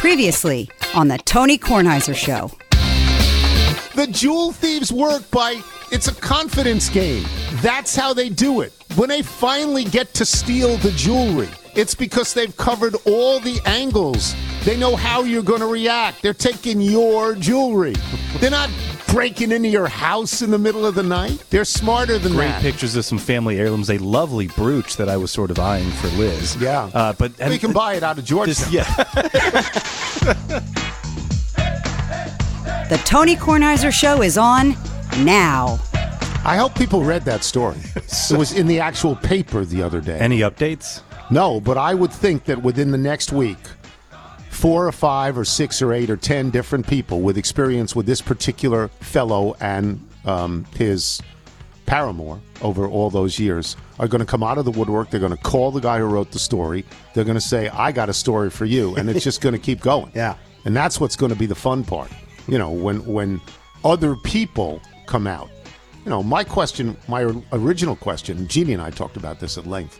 Previously on the Tony Kornheiser Show. The jewel thieves work by it's a confidence game. That's how they do it. When they finally get to steal the jewelry, it's because they've covered all the angles. They know how you're going to react. They're taking your jewelry. They're not breaking into your house in the middle of the night. They're smarter than Great that. Great pictures of some family heirlooms. A lovely brooch that I was sort of eyeing for Liz. Yeah. uh, but We can buy it out of Georgetown. This, yeah, The Tony Kornheiser Show is on now. I hope people read that story. it was in the actual paper the other day. any updates? No, but I would think that within the next week, four or five or six or eight or ten different people with experience with this particular fellow and um, his paramour over all those years are going to come out of the woodwork. They're going to call the guy who wrote the story. They're going to say, I got a story for you. And it's just going to keep going. Yeah. And that's what's going to be the fun part. You know, when, when other people come out. You know, my question, my original question, Jeannie and I talked about this at length.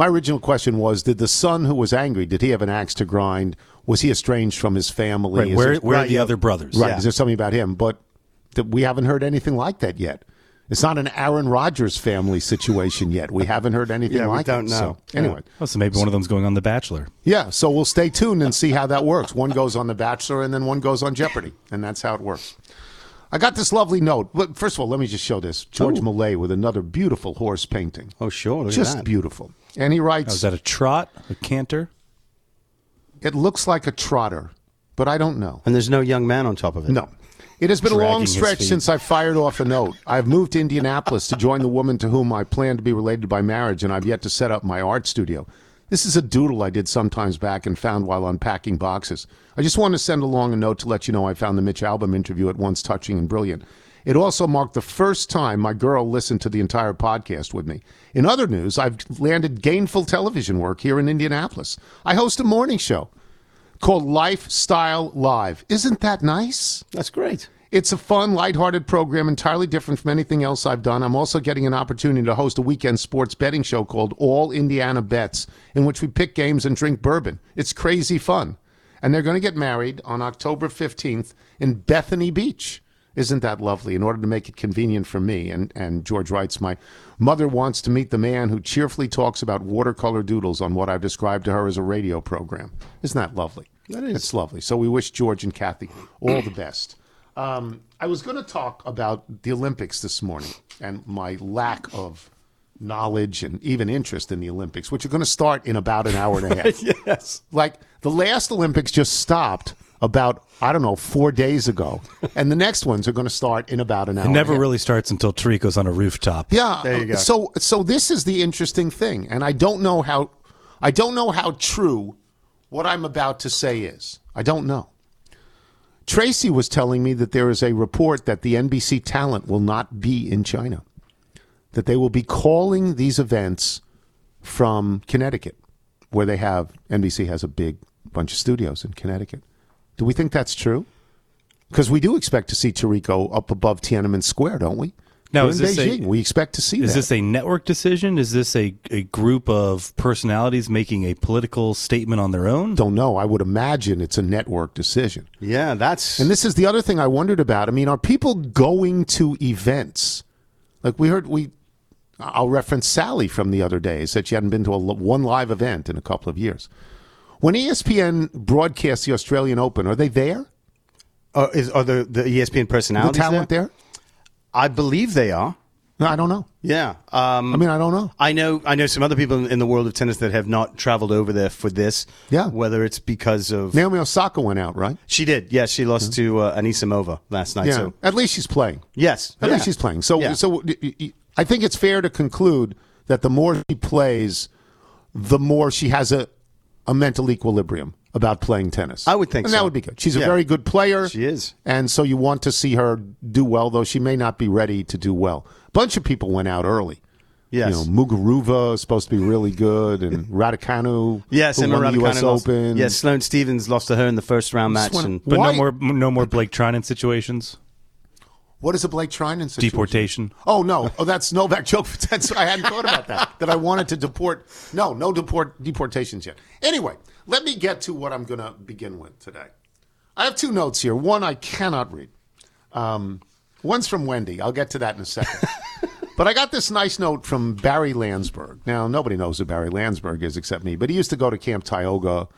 My original question was: Did the son who was angry? Did he have an axe to grind? Was he estranged from his family? Right, Is where there- where are the yeah. other brothers? right? Yeah. Is there something about him? But th- we haven't heard anything like that yet. It's not an Aaron Rodgers family situation yet. We haven't heard anything Yeah, we like don't it. know. So, Yeah. anyway, Oh, so maybe one of them's going on The Bachelor. yeah. So we'll stay tuned and see how that works. One goes on The Bachelor, and then one goes on Jeopardy, and that's how it works. I got this lovely note. But first of all, let me just show this George. Millay with another beautiful horse painting. Oh, sure. Look Just at that. beautiful. And he writes, Oh, is that a trot, a canter? It looks like a trotter, but I don't know. And there's no young man on top of it. No. It has been a long stretch since I fired off a note. I've moved to Indianapolis to join the woman to whom I plan to be related by marriage, and I've yet to set up my art studio. This is a doodle I did sometimes back and found while unpacking boxes. I just wanted to send along a note to let you know I found the Mitch Albom interview at once touching and brilliant. It also marked the first time my girl listened to the entire podcast with me. In other news, I've landed gainful television work here in Indianapolis. I host a morning show called Lifestyle Live. Isn't that nice? That's great. It's a fun, lighthearted program, entirely different from anything else I've done. I'm also getting an opportunity to host a weekend sports betting show called All Indiana Bets, in which we pick games and drink bourbon. It's crazy fun. And they're going to get married on October 15th in Bethany Beach. Isn't that lovely? In order to make it convenient for me, and, and George writes, my mother wants to meet the man who cheerfully talks about watercolor doodles on what I've described to her as a radio program. Isn't that lovely? That is. It's lovely. So we wish George and Kathy all the best. Um, I was going to talk about the Olympics this morning and my lack of knowledge and even interest in the Olympics, which are going to start in about an hour and a half. Yes. Like the last Olympics just stopped about, I don't know, four days ago. And the next ones are going to start in about an hour. It never and a half. really starts until Tirico's on a rooftop. Yeah. There you uh, go. So so this is the interesting thing, and I don't know how I don't know how true what I'm about to say is. I don't know. Tracy was telling me that there is a report that the NBC talent will not be in China. That they will be calling these events from Connecticut, where they have NBC has a big bunch of studios in Connecticut. Do we think that's true? Because we do expect to see Tirico up above Tiananmen Square, don't we? Now, We're is in this a- Beijing. we expect to see Is that. this a network decision? Is this a, a group of personalities making a political statement on their own? Don't know. I would imagine it's a network decision. Yeah, that's. And this is the other thing I wondered about. I mean, are people going to events? Like we heard, we. I'll reference Sally from the other day. Said she hadn't been to a, one live event in a couple of years. When ESPN broadcasts the Australian Open, are they there? uh, is, are the, the ESPN The personalities talent there? I believe they are. No, I don't know. Yeah. Um, I mean, I don't know. I know I know some other people in the world of tennis that have not traveled over there for this. Yeah. Whether it's because of Naomi Osaka went out, right? she did. Yes, she lost to uh, Anisimova last night. Yeah. So At least she's playing. yes, At yeah. least she's playing. So, Yeah. so I think it's fair to conclude that the more she plays, the more she has a, a mental equilibrium about playing tennis. I would think and that would be good. She's a very good player. She is. and so you want to see her do well, though she may not be ready to do well. A bunch of people went out early. Yes. You know, Muguruza is supposed to be really good, and Raducanu, Yes, Emma won the U.S. Lost- Open. Yes, Sloane Stevens lost to her in the first round match. wanna- And But Why- no more no more Blake Trinan situations. What is a Blake Trinan situation? Deportation. Oh no! Oh, that's Novak Djokovic. That's I hadn't thought about that. That I wanted to deport. No, no deport deportations yet. Anyway, let me get to what I'm going to begin with today. I have two notes here. One I cannot read. Um, one's from Wendy. I'll get to that in a second. but I got this nice note from Barry Landsberg. Now nobody knows who Barry Landsberg is except me, but he used to go to Camp Tioga.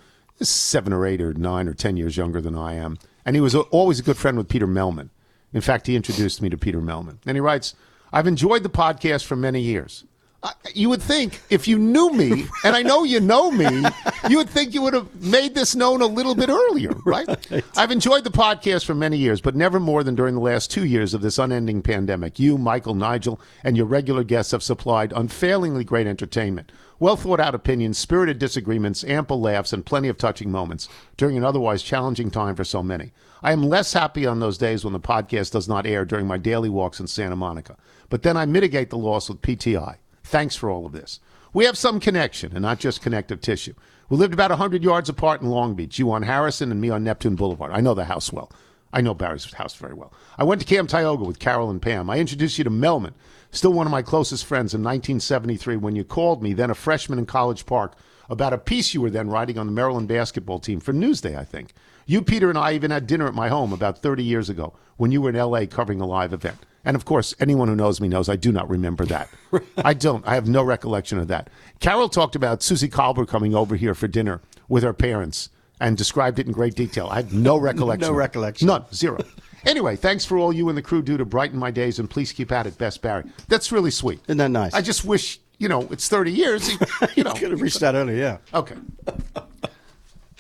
Seven or eight or nine or ten years younger than I am, and he was always a good friend with Peter Melman. In fact, he introduced me to Peter Melman. And he writes, I've enjoyed the podcast for many years. I, you would think if you knew me, and I know you know me, you would think you would have made this known a little bit earlier, right? I've enjoyed the podcast for many years, but never more than during the last two years of this unending pandemic. You, Michael, Nigel, and your regular guests have supplied unfailingly great entertainment, well thought out opinions, spirited disagreements, ample laughs, and plenty of touching moments during an otherwise challenging time for so many. I am less happy on those days when the podcast does not air during my daily walks in Santa Monica, but then I mitigate the loss with PTI. Thanks for all of this. We have some connection and not just connective tissue. We lived about 100 yards apart in Long Beach, you on Harrison and me on Neptune Boulevard. I know the house well. I know Barry's house very well. I went to Camp Tioga with Carol and Pam. I introduced you to Melman, still one of my closest friends in 1973 when you called me, then a freshman in College Park, about a piece you were then writing on the Maryland basketball team for Newsday, I think. You, Peter, and I even had dinner at my home about 30 years ago when you were in LA covering a live event. And of course, anyone who knows me knows I do not remember that. I don't. I have no recollection of that. Carol talked about Susie Colbert coming over here for dinner with her parents and described it in great detail. I have no recollection. No recollection. None. Zero. Anyway, thanks for all you and the crew do to brighten my days, and please keep at it, Best Barry. That's really sweet. Isn't that nice? I just wish, you know, it's 30 years. You, you know. Could have reached that earlier, yeah. Okay.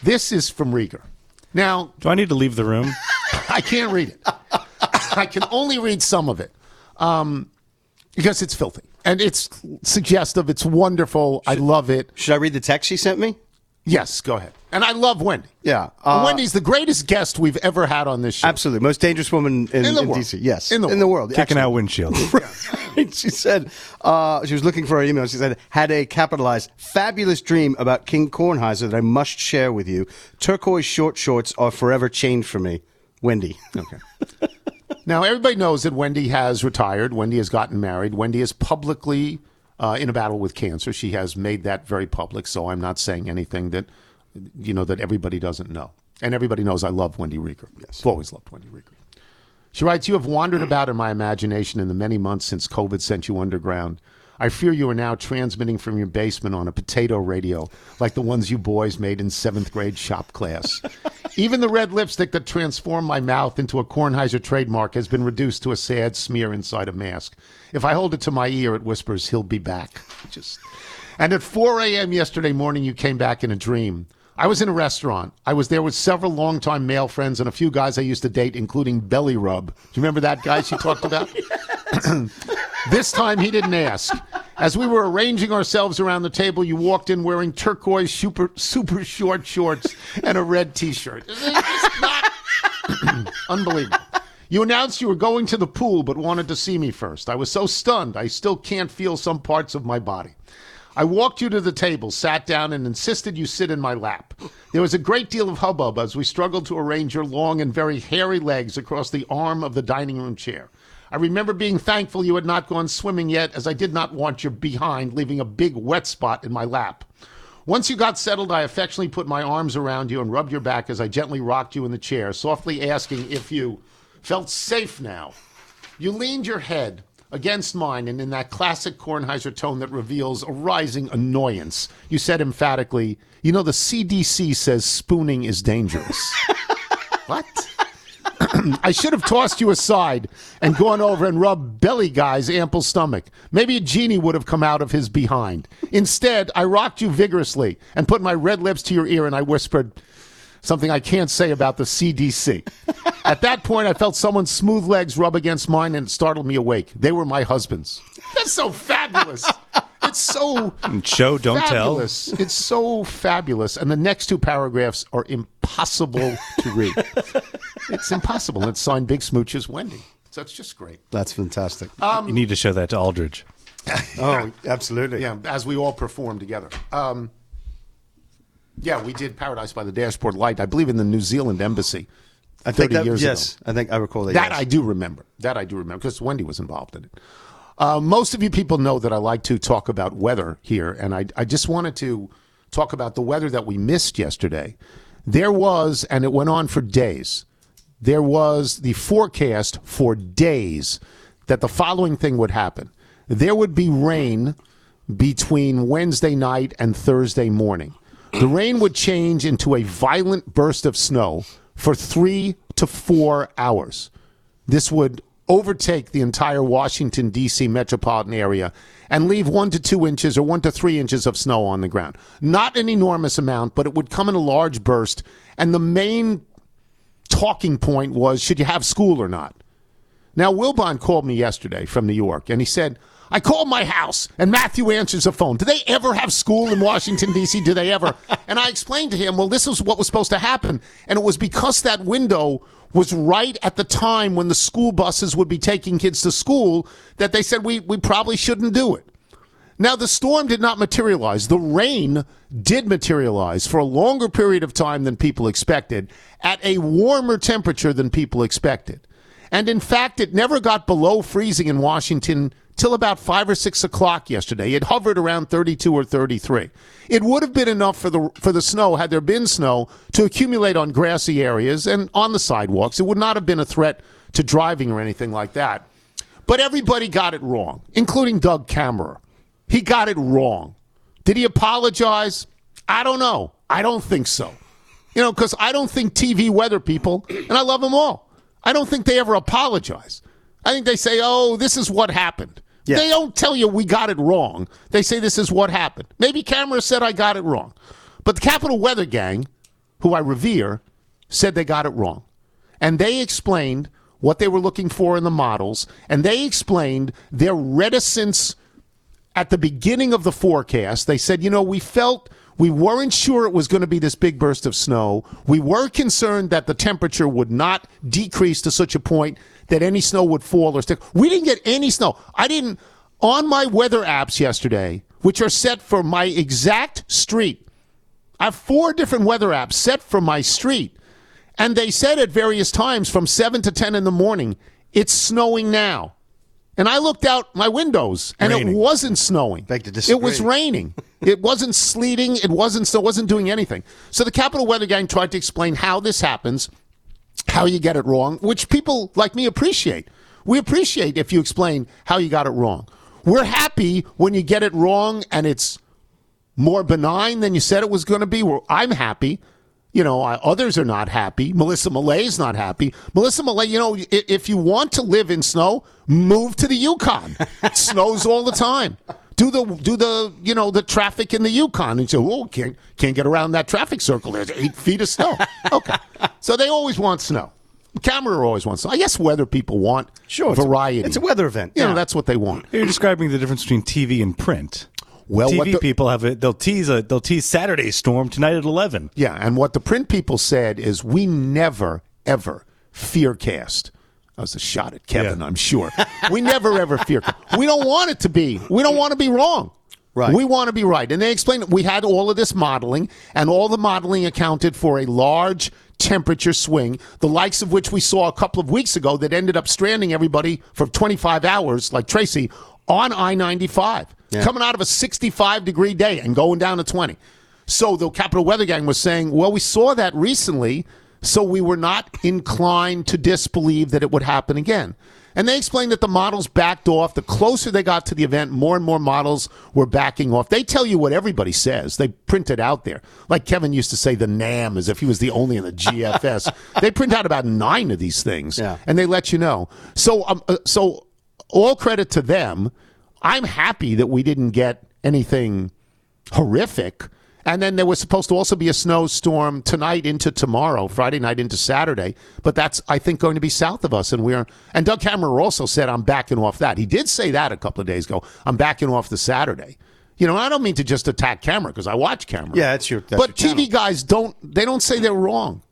This is from Rieger. Now, Do I need to leave the room? I can't read it. I can only read some of it um, because it's filthy and it's suggestive. It's wonderful. I love it. Should I read the text she sent me? Yes, go ahead. And I love Wendy. Yeah. Uh, Wendy's the greatest guest we've ever had on this show. Absolutely. Most dangerous woman in, In the in world. DC. Yes. In the in the world. world. Kicking Actually, out windshield. she said uh, she was looking for her email. She said, "Had a capitalized fabulous dream about King Kornheiser that I must share with you. Turquoise short shorts are forever changed for me." Wendy. Okay. now, everybody knows that Wendy has retired. Wendy has gotten married. Wendy is publicly uh, in a battle with cancer. She has made that very public, so I'm not saying anything that, you know, that everybody doesn't know. And everybody knows I love Wendy Rieger. Yes. I've always loved Wendy Rieger. She writes, You have wandered about in my imagination in the many months since COVID sent you underground. I fear you are now transmitting from your basement on a potato radio, like the ones you boys made in seventh grade shop class. Even the red lipstick that transformed my mouth into a Kornheiser trademark has been reduced to a sad smear inside a mask. If I hold it to my ear, it whispers, He'll be back. Just. And at 4 a.m. yesterday morning, you came back in a dream. I was in a restaurant. I was there with several longtime male friends and a few guys I used to date, including Belly Rub. Do you remember that guy she talked about? this time he didn't ask. As we were arranging ourselves around the table, you walked in wearing turquoise super super short shorts and a red T-shirt. Unbelievable. You announced you were going to the pool, but wanted to see me first. I was so stunned, I still can't feel some parts of my body. I walked you to the table, sat down, and insisted you sit in my lap. There was a great deal of hubbub as we struggled to arrange your long and very hairy legs across the arm of the dining room chair. I remember being thankful you had not gone swimming yet, as I did not want your behind leaving a big wet spot in my lap. Once you got settled, I affectionately put my arms around you and rubbed your back as I gently rocked you in the chair, softly asking if you felt safe now. You leaned your head against mine, and in that classic Kornheiser tone that reveals a rising annoyance, you said emphatically, You know, the CDC says spooning is dangerous. what? I should have tossed you aside and gone over and rubbed Belly Guy's ample stomach. Maybe a genie would have come out of his behind. Instead, I rocked you vigorously and put my red lips to your ear, and I whispered, something I can't say about the CDC. At that point, I felt someone's smooth legs rub against mine and it startled me awake. They were my husband's. That's so fabulous. It's so Show, don't fabulous. It's so fabulous. And the next two paragraphs are impossible to read. it's impossible. It's signed Big Smooches Wendy. So it's just great. That's fantastic. tell. You need to show that to Aldridge. oh, absolutely. Yeah, as we all perform together. Um, yeah, we did Paradise by the Dashboard Light, I believe, in the New Zealand embassy I 30 that, years yes, ago. I think I recall that. That yes. I do remember. That I do remember because Wendy was involved in it. Uh, most of you people know that I like to talk about weather here, and I, I just wanted to talk about the weather that we missed yesterday. There was, and it went on for days, there was the forecast for days that the following thing would happen there would be rain between Wednesday night and Thursday morning. The rain would change into a violent burst of snow for three to four hours. This would overtake the entire Washington, D.C. metropolitan area and leave one to two inches or one to three inches of snow on the ground. Not an enormous amount, but it would come in a large burst. And the main talking point was should you have school or not? Now, Wilbon called me yesterday from New York, and he said, I called my house, and Matthew answers the phone. Do they ever have school in Washington, D.C.? Do they ever? And I explained to him, well, this is what was supposed to happen. And it was because that window was right at the time when the school buses would be taking kids to school that they said we, we probably shouldn't do it. Now, the storm did not materialize. The rain did materialize for a longer period of time than people expected at a warmer temperature than people expected. And in fact, it never got below freezing in Washington till about 5 or 6 o'clock yesterday. It hovered around 32 or 33. It would have been enough for the, for the snow, had there been snow, to accumulate on grassy areas and on the sidewalks. It would not have been a threat to driving or anything like that. But everybody got it wrong, including Doug Kammerer. He got it wrong. Did he apologize? I don't know. I don't think so. You know, because I don't think TV weather people, and I love them all, I don't think they ever apologize. I think they say, oh, this is what happened. Yeah. They don't tell you we got it wrong. They say this is what happened. Maybe Kammerer said I got it wrong. But the Capital Weather Gang, who I revere, said they got it wrong. And they explained what they were looking for in the models, and they explained their reticence at the beginning of the forecast. They said, you know, we felt we weren't sure it was going to be this big burst of snow. We were concerned that the temperature would not decrease to such a point that any snow would fall or stick. We didn't get any snow. I didn't, on my weather apps yesterday, which are set for my exact street, I have four different weather apps set for my street. And they said at various times from 7 to 10 in the morning, it's snowing now. And I looked out my windows and Raining. it wasn't snowing. It was raining. it wasn't sleeting. It wasn't snow. wasn't doing anything. So the Capital Weather Gang tried to explain how this happens, how you get it wrong, which people like me appreciate. We appreciate if you explain how you got it wrong. We're happy when you get it wrong and it's more benign than you said it was going to be. Well, I'm happy. You know, I, others are not happy. Melissa Malay's not happy. Melissa Malay, you know, if, if you want to live in snow, move to the Yukon. It snows all the time. Do the do the you know the traffic in the Yukon and say, oh, can't can't get around that traffic circle. There's eight feet of snow. Okay, so they always want snow. Kammerer always wants snow. I guess weather people want Sure, it's a- variety. it's a weather event, You know, yeah. that's what they want. You're describing the difference between TV and print. Well, TV what the- people have it. They'll tease a. They'll tease Saturday storm tonight at eleven. Yeah, and what the print people said is we never ever fear cast. Was a shot at Kevin, Yeah. I'm sure. we never ever fear. We don't want it to be. We don't want to be wrong. Right. We want to be right. And they explained we had all of this modeling, and all the modeling accounted for a large temperature swing, the likes of which we saw a couple of weeks ago that ended up stranding everybody for 25 hours, like Tracy, on I 95, coming out of a 65 degree day and going down to 20. So the Capital Weather Gang was saying, well, we saw that recently, so we were not inclined to disbelieve that it would happen again. And they explained that the models backed off. The closer they got to the event, more and more models were backing off. They tell you what everybody says. They print it out there. Like Kevin used to say, the NAM, as if he was the only in the GFS. they print out about nine of these things, Yeah. and they let you know. So, um, uh, so all credit to them. I'm happy that we didn't get anything horrific. And then there was supposed to also be a snowstorm tonight into tomorrow, Friday night into Saturday. But that's, I think, going to be south of us. And we're, and Doug Kammerer also said, I'm backing off that. He did say that a couple of days ago. I'm backing off the Saturday. You know, I don't mean to just attack Kammerer because I watch Kammerer. Yeah, that's your- that's but your TV guys don't, they don't say they're wrong.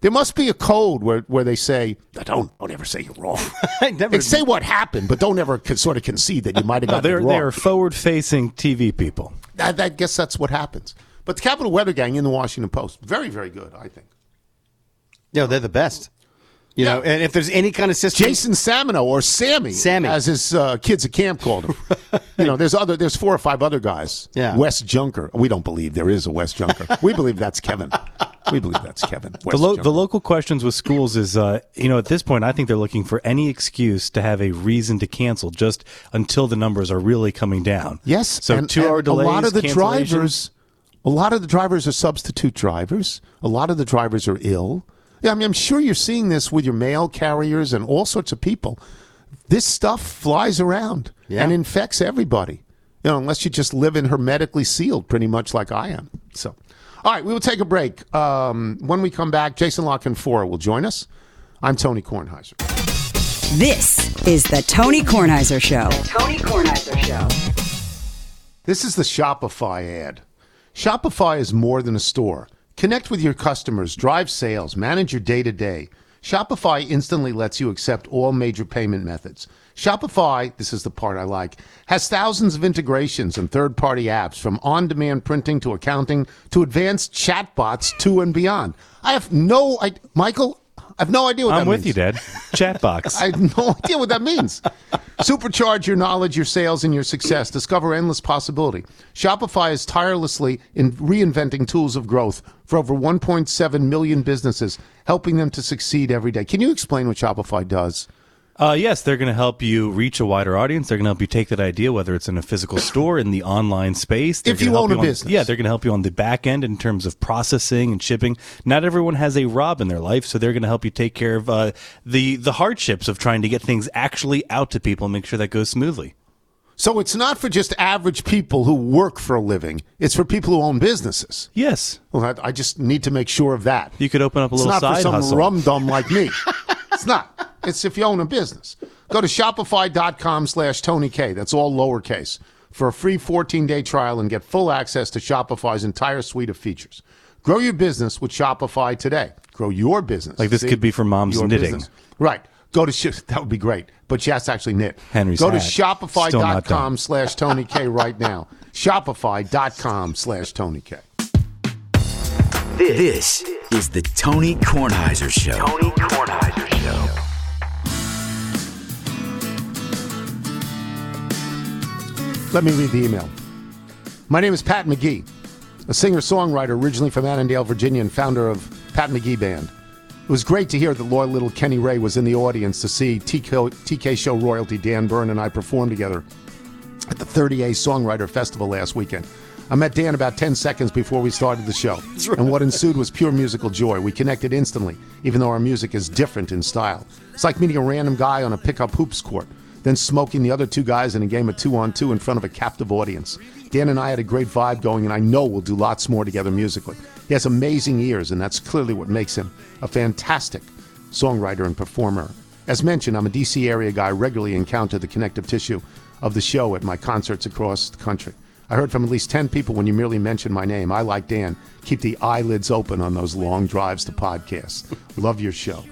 There must be a code where, where they say, don't, don't ever say you're wrong. I never. They say what happened, but don't ever con- sort of concede that you might have No, they're it wrong. they're forward facing TV people. I, I guess that's what happens. But the Capital Weather Gang in the Washington Post, very, very good, I think. Yeah, they're the best. You Yeah. know, and if there's any kind of system, Jason Samenow or Sammy, Sammy. as his uh, kids at camp called him. You know, there's other, there's four or five other guys. Yeah. Wes Junker. We don't believe there is a Wes Junker. we believe that's Kevin. We believe that's Kevin. The, lo- the local questions with schools is, uh, you know, at this point, I think they're looking for any excuse to have a reason to cancel just until the numbers are really coming down. Yes. So and- two hour delays. A lot of the cancellations. drivers, a lot of the drivers are substitute drivers. A lot of the drivers are ill. Yeah, I mean, I'm sure you're seeing this with your mail carriers and all sorts of people. This stuff flies around Yeah. and infects everybody. You know, unless you just live in hermetically sealed, pretty much like I am. So, all right, we will take a break. Um, when we come back, Jason La Canfora will join us. I'm Tony Kornheiser. This is the Tony Kornheiser Show. Tony Kornheiser Show. This is the Shopify ad. Shopify is more than a store. Connect with your customers, drive sales, manage your day to day. Shopify instantly lets you accept all major payment methods. Shopify, this is the part I like, has thousands of integrations and third party apps from on demand printing to accounting to advanced chatbots to and beyond. I have no idea. Michael, I have no idea what I'm with means. you, Dad. Chatbox. I have no idea what that means. Supercharge your knowledge, your sales, and your success. Discover endless possibility. Shopify is tirelessly in reinventing tools of growth for over 1.7 million businesses, helping them to succeed every day. Can you explain what Shopify does? Uh, yes, they're going to help you reach a wider audience. They're going to help you take that idea, whether it's in a physical store, in the online space. They're If you own a on- business. yeah, they're going to help you on the back end in terms of processing and shipping. Not everyone has a Rob in their life, so they're going to help you take care of uh, the the hardships of trying to get things actually out to people and make sure that goes smoothly. So it's not for just average people who work for a living. It's for people who own businesses. Yes, Well, I, I just need to make sure of that. you could open up a It's little not for some rum dum like me. it's not. It's if you own a business. Go to shopify.com slash Tony K. That's all lowercase. For a free 14 day trial and get full access to Shopify's entire suite of features. Grow your business with Shopify today. Grow your business. Like this could be for mom's Your knitting. business. Right. Go to sh- that would be great, but she has to actually knit. Henry's Go to hat. Still not shopify.com slash Tony K right now. Shopify.com slash Tony K. This is the Tony Kornheiser Show. Tony Kornheiser Show. Let me read the email. My name is Pat McGee, a singer songwriter originally from Annandale, Virginia, and founder of Pat McGee Band. It was great to hear that loyal little Kenny Ray was in the audience to see TK, TK Show royalty Dan Bern and I perform together at the 30A Songwriter Festival last weekend. I met Dan about 10 seconds before we started the show, and what ensued was pure musical joy. We connected instantly, even though our music is different in style. It's like meeting a random guy on a pickup hoops court, then smoking the other two guys in a game of two on two in front of a captive audience. Dan and I had a great vibe going, and I know we'll do lots more together musically. He has amazing ears, and that's clearly what makes him a fantastic songwriter and performer. As mentioned, I'm a DC area guy, regularly encounter the connective tissue of the show at my concerts across the country. I heard from at least 10 people when you merely mentioned my name. I, like Dan, keep the eyelids open on those long drives to podcasts. Love your show.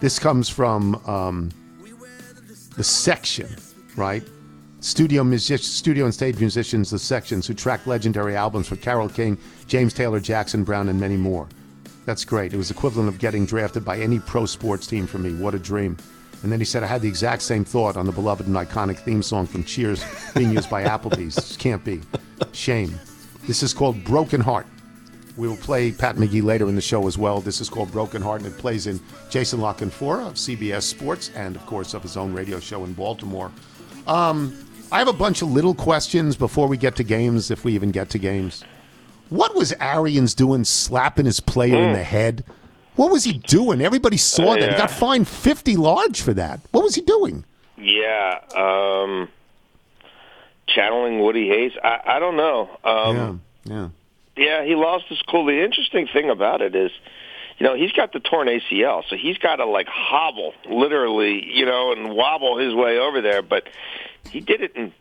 This comes from um, the section, right? Studio music, studio and stage musicians, the sections who track legendary albums for Carole King, James Taylor, Jackson Browne, and many more. That's great. It was equivalent of getting drafted by any pro sports team for me. What a dream. And then he said, I had the exact same thought on the beloved and iconic theme song from Cheers being used by Applebee's. This can't be. Shame. This is called Broken Heart. We will play Pat McGee later in the show as well. This is called Broken Heart, and it plays in Jason La Canfora of CBS Sports and, of course, of his own radio show in Baltimore. Um, I have a bunch of little questions before we get to games, if we even get to games. What was Arians doing slapping his player in the head? What was he doing? Everybody saw that. He got fined 50 large for that. What was he doing? Yeah, um, channeling Woody Hayes. I, I don't know. Um, yeah. yeah. he lost his cool. The interesting thing about it is, you know, he's got the torn ACL, so he's got to like hobble, literally, you know, and wobble his way over there. But he did it in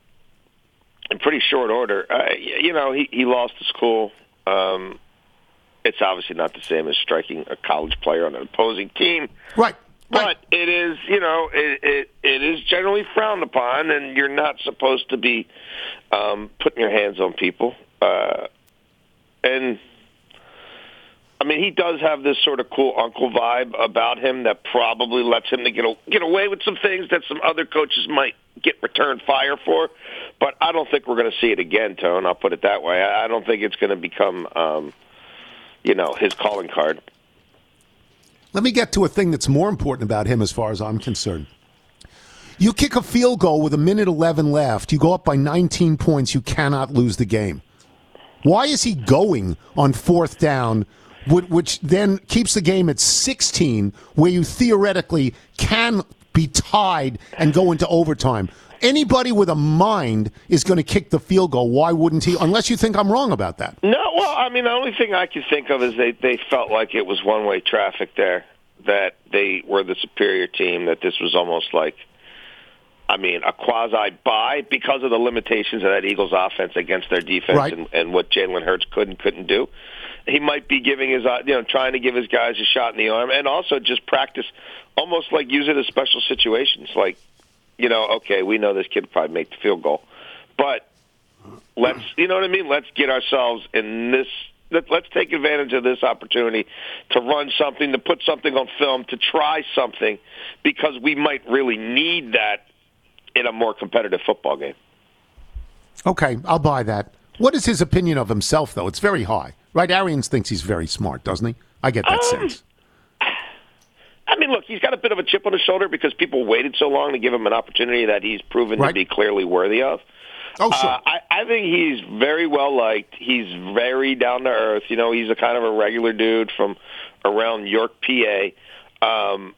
in pretty short order. Uh, you know, he he lost his cool. Um, it's obviously not the same as striking a college player on an opposing team. Right. But it is, you know, it, it it is generally frowned upon, and you're not supposed to be um, putting your hands on people. Uh, and I mean, he does have this sort of cool uncle vibe about him that probably lets him to get a, get away with some things that some other coaches might get return fire for. But I don't think we're going to see it again, Tone. I'll put it that way. I, I don't think it's going to become, um, you know, his calling card. Let me get to a thing that's more important about him as far as I'm concerned. You kick a field goal with a minute 11 left, you go up by 19 points, you cannot lose the game. Why is he going on fourth down, which then keeps the game at 16, where you theoretically can be tied and go into overtime? Anybody with a mind is going to kick the field goal. Why wouldn't he? Unless you think I'm wrong about that. No, well, I mean, the only thing I can think of is they they felt like it was one way traffic there. That they were the superior team. That this was almost like, I mean, a quasi buy because of the limitations of that Eagles offense against their defense Right. and, and what Jalen Hurts could and couldn't do. He might be giving his, uh, you know, trying to give his guys a shot in the arm, and also just practice, almost like use it as special situations. Like, you know, okay, we know this kid probably make the field goal, but let's you know what I mean. Let's get ourselves in this. Let, let's take advantage of this opportunity to run something, to put something on film, to try something, because we might really need that in a more competitive football game. Okay, I'll buy that. What is his opinion of himself, though? It's very high, right? Arians thinks he's very smart, doesn't he? I get that Um, sense. I mean, look, he's got a bit of a chip on his shoulder because people waited so long to give him an opportunity that he's proven Right. to be clearly worthy of. Oh, sure. Uh, I, I think he's very well liked. He's very down to earth. You know, he's a kind of a regular dude from around York, PA. Um,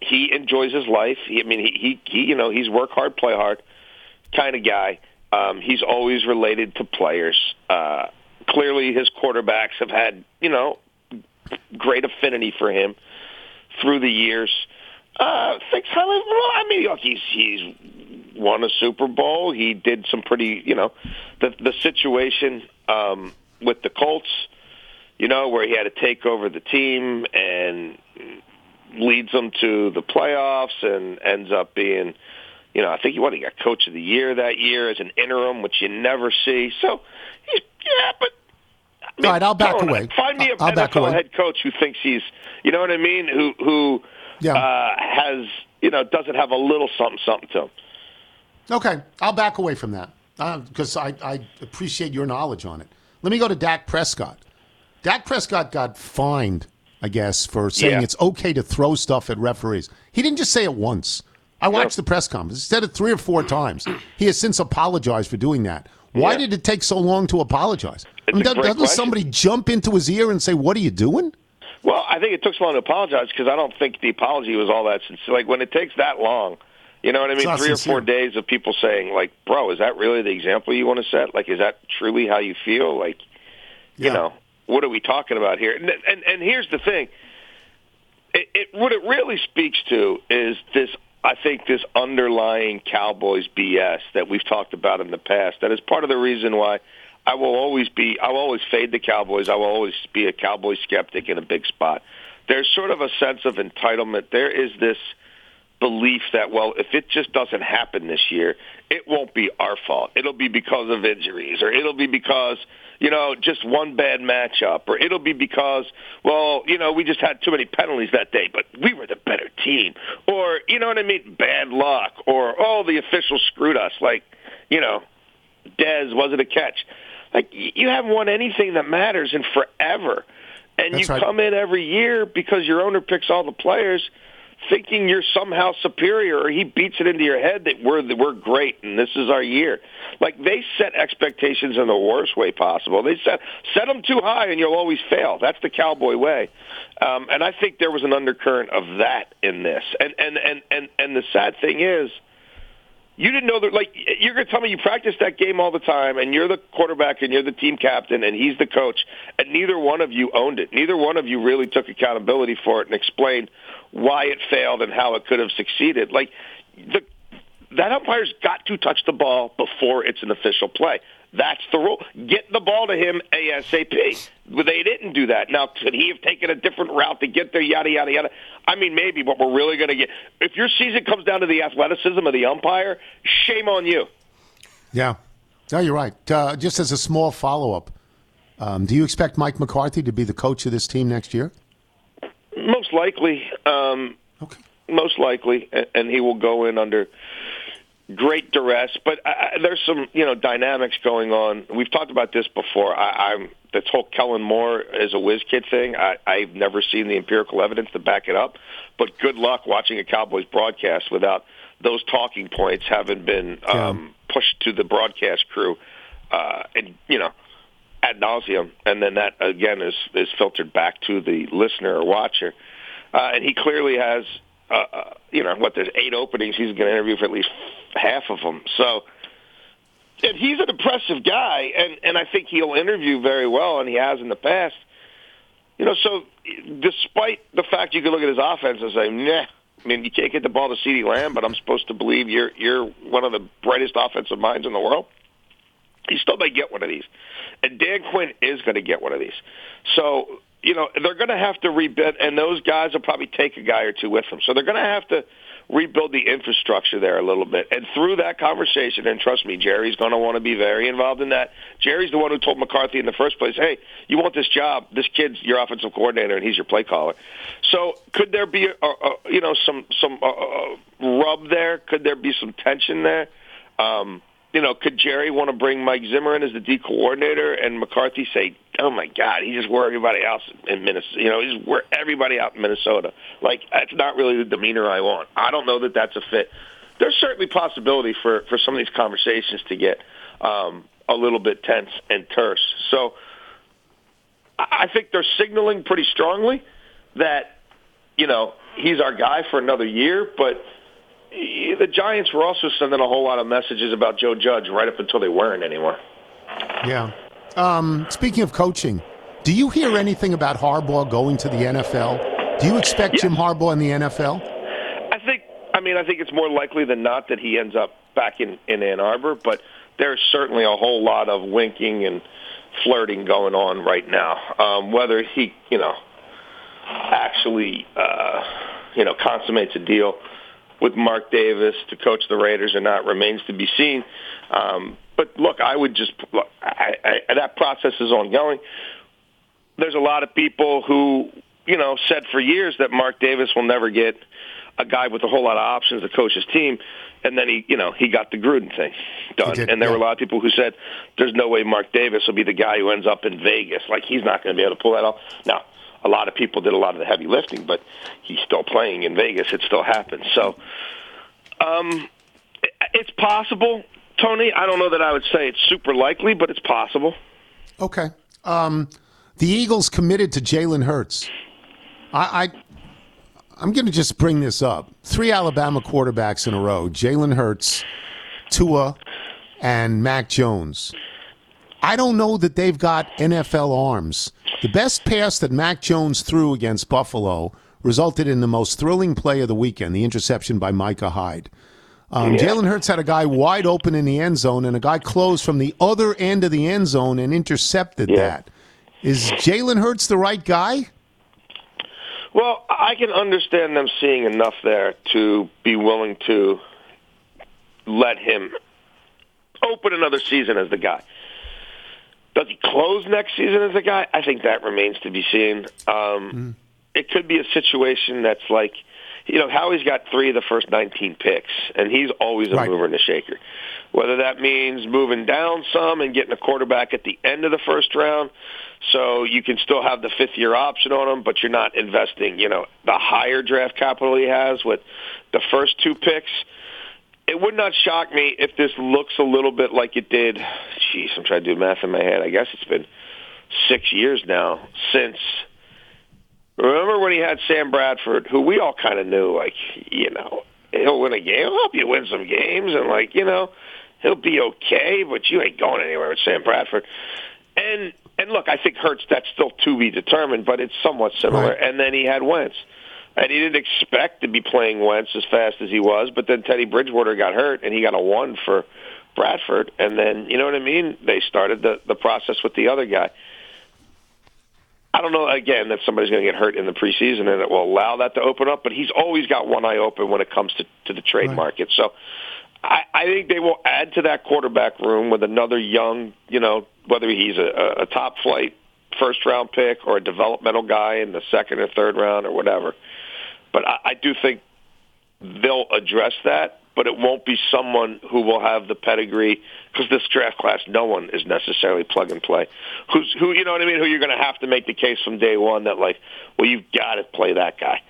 he enjoys his life. He, I mean, he, he, he, you know, he's work hard, play hard kind of guy. Um, he's always related to players. Uh, clearly, his quarterbacks have had, you know, great affinity for him through the years. Uh, thinks highly. Well, I mean, look, he's he's won a Super Bowl. He did some pretty, you know, the the situation um, with the Colts, you know, where he had to take over the team and leads them to the playoffs and ends up being, you know, I think he what he got Coach of the Year that year as an interim, which you never see. So, he's, yeah, but. Mean, All right, I'll back away. Find me an I'll NFL head coach who thinks he's, you know what I mean, who who Yeah. uh, has, you know, doesn't have a little something something to him. Okay, I'll back away from that because I, I appreciate your knowledge on it. Let me go to Dak Prescott. Dak Prescott got fined, I guess, for saying Yeah. it's okay to throw stuff at referees. He didn't just say it once. I watched the press conference. He said it three or four times. He has since apologized for doing that. Why Yeah. did it take so long to apologize? I mean, It's a great doesn't question. somebody jump into his ear and say, "What are you doing"? Well, I think it took so long to apologize because I don't think the apology was all that sincere. Like when it takes that long, you know what I mean? Three or four days of people saying, like, "Bro, is that really the example you want to set? Like, is that truly how you feel? Like, you know, what are we talking about here?" And and, and here's the thing: it, it what it really speaks to is this. I think this underlying Cowboys BS that we've talked about in the past. That is part of the reason why I will always be. I will always fade the Cowboys. I will always be a Cowboy skeptic in a big spot. There's sort of a sense of entitlement. There is this belief that well, if it just doesn't happen this year, it won't be our fault. It'll be because of injuries, or it'll be because you know just one bad matchup, or it'll be because well, you know we just had too many penalties that day, but we were the better team, or you know what I mean, bad luck, or oh the officials screwed us, like you know, Dez wasn't a catch. Like you haven't won anything that matters in forever, and That's you right. come in every year because your owner picks all the players thinking you're somehow superior or he beats it into your head that we're we're great and this is our year. Like they set expectations in the worst way possible. They set set them too high and you'll always fail. That's the cowboy way. Um, and I think there was an undercurrent of that in this. And and and and and the sad thing is you didn't know that like you're going to tell me you practice that game all the time and you're the quarterback and you're the team captain and he's the coach and neither one of you owned it neither one of you really took accountability for it and explained why it failed and how it could have succeeded like the that umpire's got to touch the ball before it's an official play. That's the rule. Get the ball to him ASAP. They didn't do that. Now, could he have taken a different route to get there? Yada yada yada. I mean, maybe, but we're really going to get. If your season comes down to the athleticism of the umpire, shame on you. Yeah. No, you're right. Uh, just as a small follow up, Um, do you expect Mike McCarthy to be the coach of this team next year? Most likely, um, Okay. most likely, and, and he will go in under great duress. But I, there's some, you know, dynamics going on. We've talked about this before. I, I'm this whole Kellen Moore is a whiz kid thing. I, I've never seen the empirical evidence to back it up. But good luck watching a Cowboys broadcast without those talking points having been um, pushed to the broadcast crew, uh, and you know ad nauseum, and then that again is is filtered back to the listener or watcher. Uh, and he clearly has, uh, uh, you know, what there's eight openings. He's going to interview for at least half of them. So, and he's an impressive guy, and and I think he'll interview very well, and he has in the past. You know, so despite the fact you could look at his offense and say, nah. I mean, you can't get the ball to CeeDee Lamb, but I'm supposed to believe you're you're one of the brightest offensive minds in the world he still may get one of these. And Dan Quinn is going to get one of these. So, you know, they're going to have to rebuild, and those guys will probably take a guy or two with them. So they're going to have to rebuild the infrastructure there a little bit. And through that conversation, and trust me, Jerry's going to want to be very involved in that. Jerry's the one who told McCarthy in the first place, hey, you want this job. This kid's your offensive coordinator, and he's your play caller. So could there be, a, a, you know, some, some uh, rub there? Could there be some tension there? Um, you know, could Jerry want to bring Mike Zimmer in as the D coordinator and McCarthy say, "Oh my God, he just wore everybody else in Minnesota. You know, he's wore everybody out in Minnesota. Like that's not really the demeanor I want. I don't know that that's a fit. There's certainly possibility for for some of these conversations to get um, a little bit tense and terse. So I I think they're signaling pretty strongly that you know he's our guy for another year, but the Giants were also sending a whole lot of messages about Joe Judge right up until they weren't anymore. Yeah. Um, speaking of coaching, do you hear anything about Harbaugh going to the NFL? Do you expect Yes. Jim Harbaugh in the NFL? I think, I mean, I think it's more likely than not that he ends up back in, in Ann Arbor, but there's certainly a whole lot of winking and flirting going on right now. Um, whether he, you know, actually, uh, you know, consummates a deal with Mark Davis to coach the Raiders or not remains to be seen. Um, but look, I would just look, I, I, that process is ongoing. There's a lot of people who you know said for years that Mark Davis will never get a guy with a whole lot of options to coach his team, and then he you know he got the Gruden thing done. did, and there yeah. were a lot of people who said there's no way Mark Davis will be the guy who ends up in Vegas. Like he's not going to be able to pull that off. Now, a lot of people did a lot of the heavy lifting, but he's still playing in Vegas. It still happens. So, um, it's possible, Tony. I don't know that I would say it's super likely, but it's possible. Okay. Um, the Eagles committed to Jalen Hurts. I, I I'm going to just bring this up. Three Alabama quarterbacks in a row: Jalen Hurts, Tua, and Mac Jones. I don't know that they've got NFL arms. The best pass that Mac Jones threw against Buffalo resulted in the most thrilling play of the weekend, the interception by Micah Hyde. Um, Jalen Hurts had a guy wide open in the end zone, and a guy closed from the other end of the end zone and intercepted Yeah. that. Is Jalen Hurts the right guy? Well, I can understand them seeing enough there to be willing to let him open another season as the guy. Does he close next season as a guy? I think that remains to be seen. Um, It could be a situation that's like, you know, Howie's got three of the first 19 picks, and he's always a Right. mover and a shaker. Whether that means moving down some and getting a quarterback at the end of the first round, so you can still have the fifth year option on him, but you're not investing, you know, the higher draft capital he has with the first two picks. It would not shock me if this looks a little bit like it did. Jeez, I'm trying to do math in my head. I guess it's been six years now since. Remember when he had Sam Bradford, who we all kind of knew, like you know, he'll win a game, he'll help you win some games, and like you know, he'll be okay, but you ain't going anywhere with Sam Bradford. And and look, I think Hurts that's still to be determined, but it's somewhat similar. Right. And then he had Wentz. And he didn't expect to be playing Wentz as fast as he was, but then Teddy Bridgewater got hurt, and he got a one for Bradford. And then, you know what I mean? They started the the process with the other guy. I don't know again that somebody's going to get hurt in the preseason, and it will allow that to open up. But he's always got one eye open when it comes to to the trade Right. market. So I, I think they will add to that quarterback room with another young, you know, whether he's a, a top flight first round pick or a developmental guy in the second or third round or whatever. But I, I do think they'll address that, but it won't be someone who will have the pedigree because this draft class, no one is necessarily plug and play. Who's who? You know what I mean? Who you're going to have to make the case from day one that like, well, you've got to play that guy.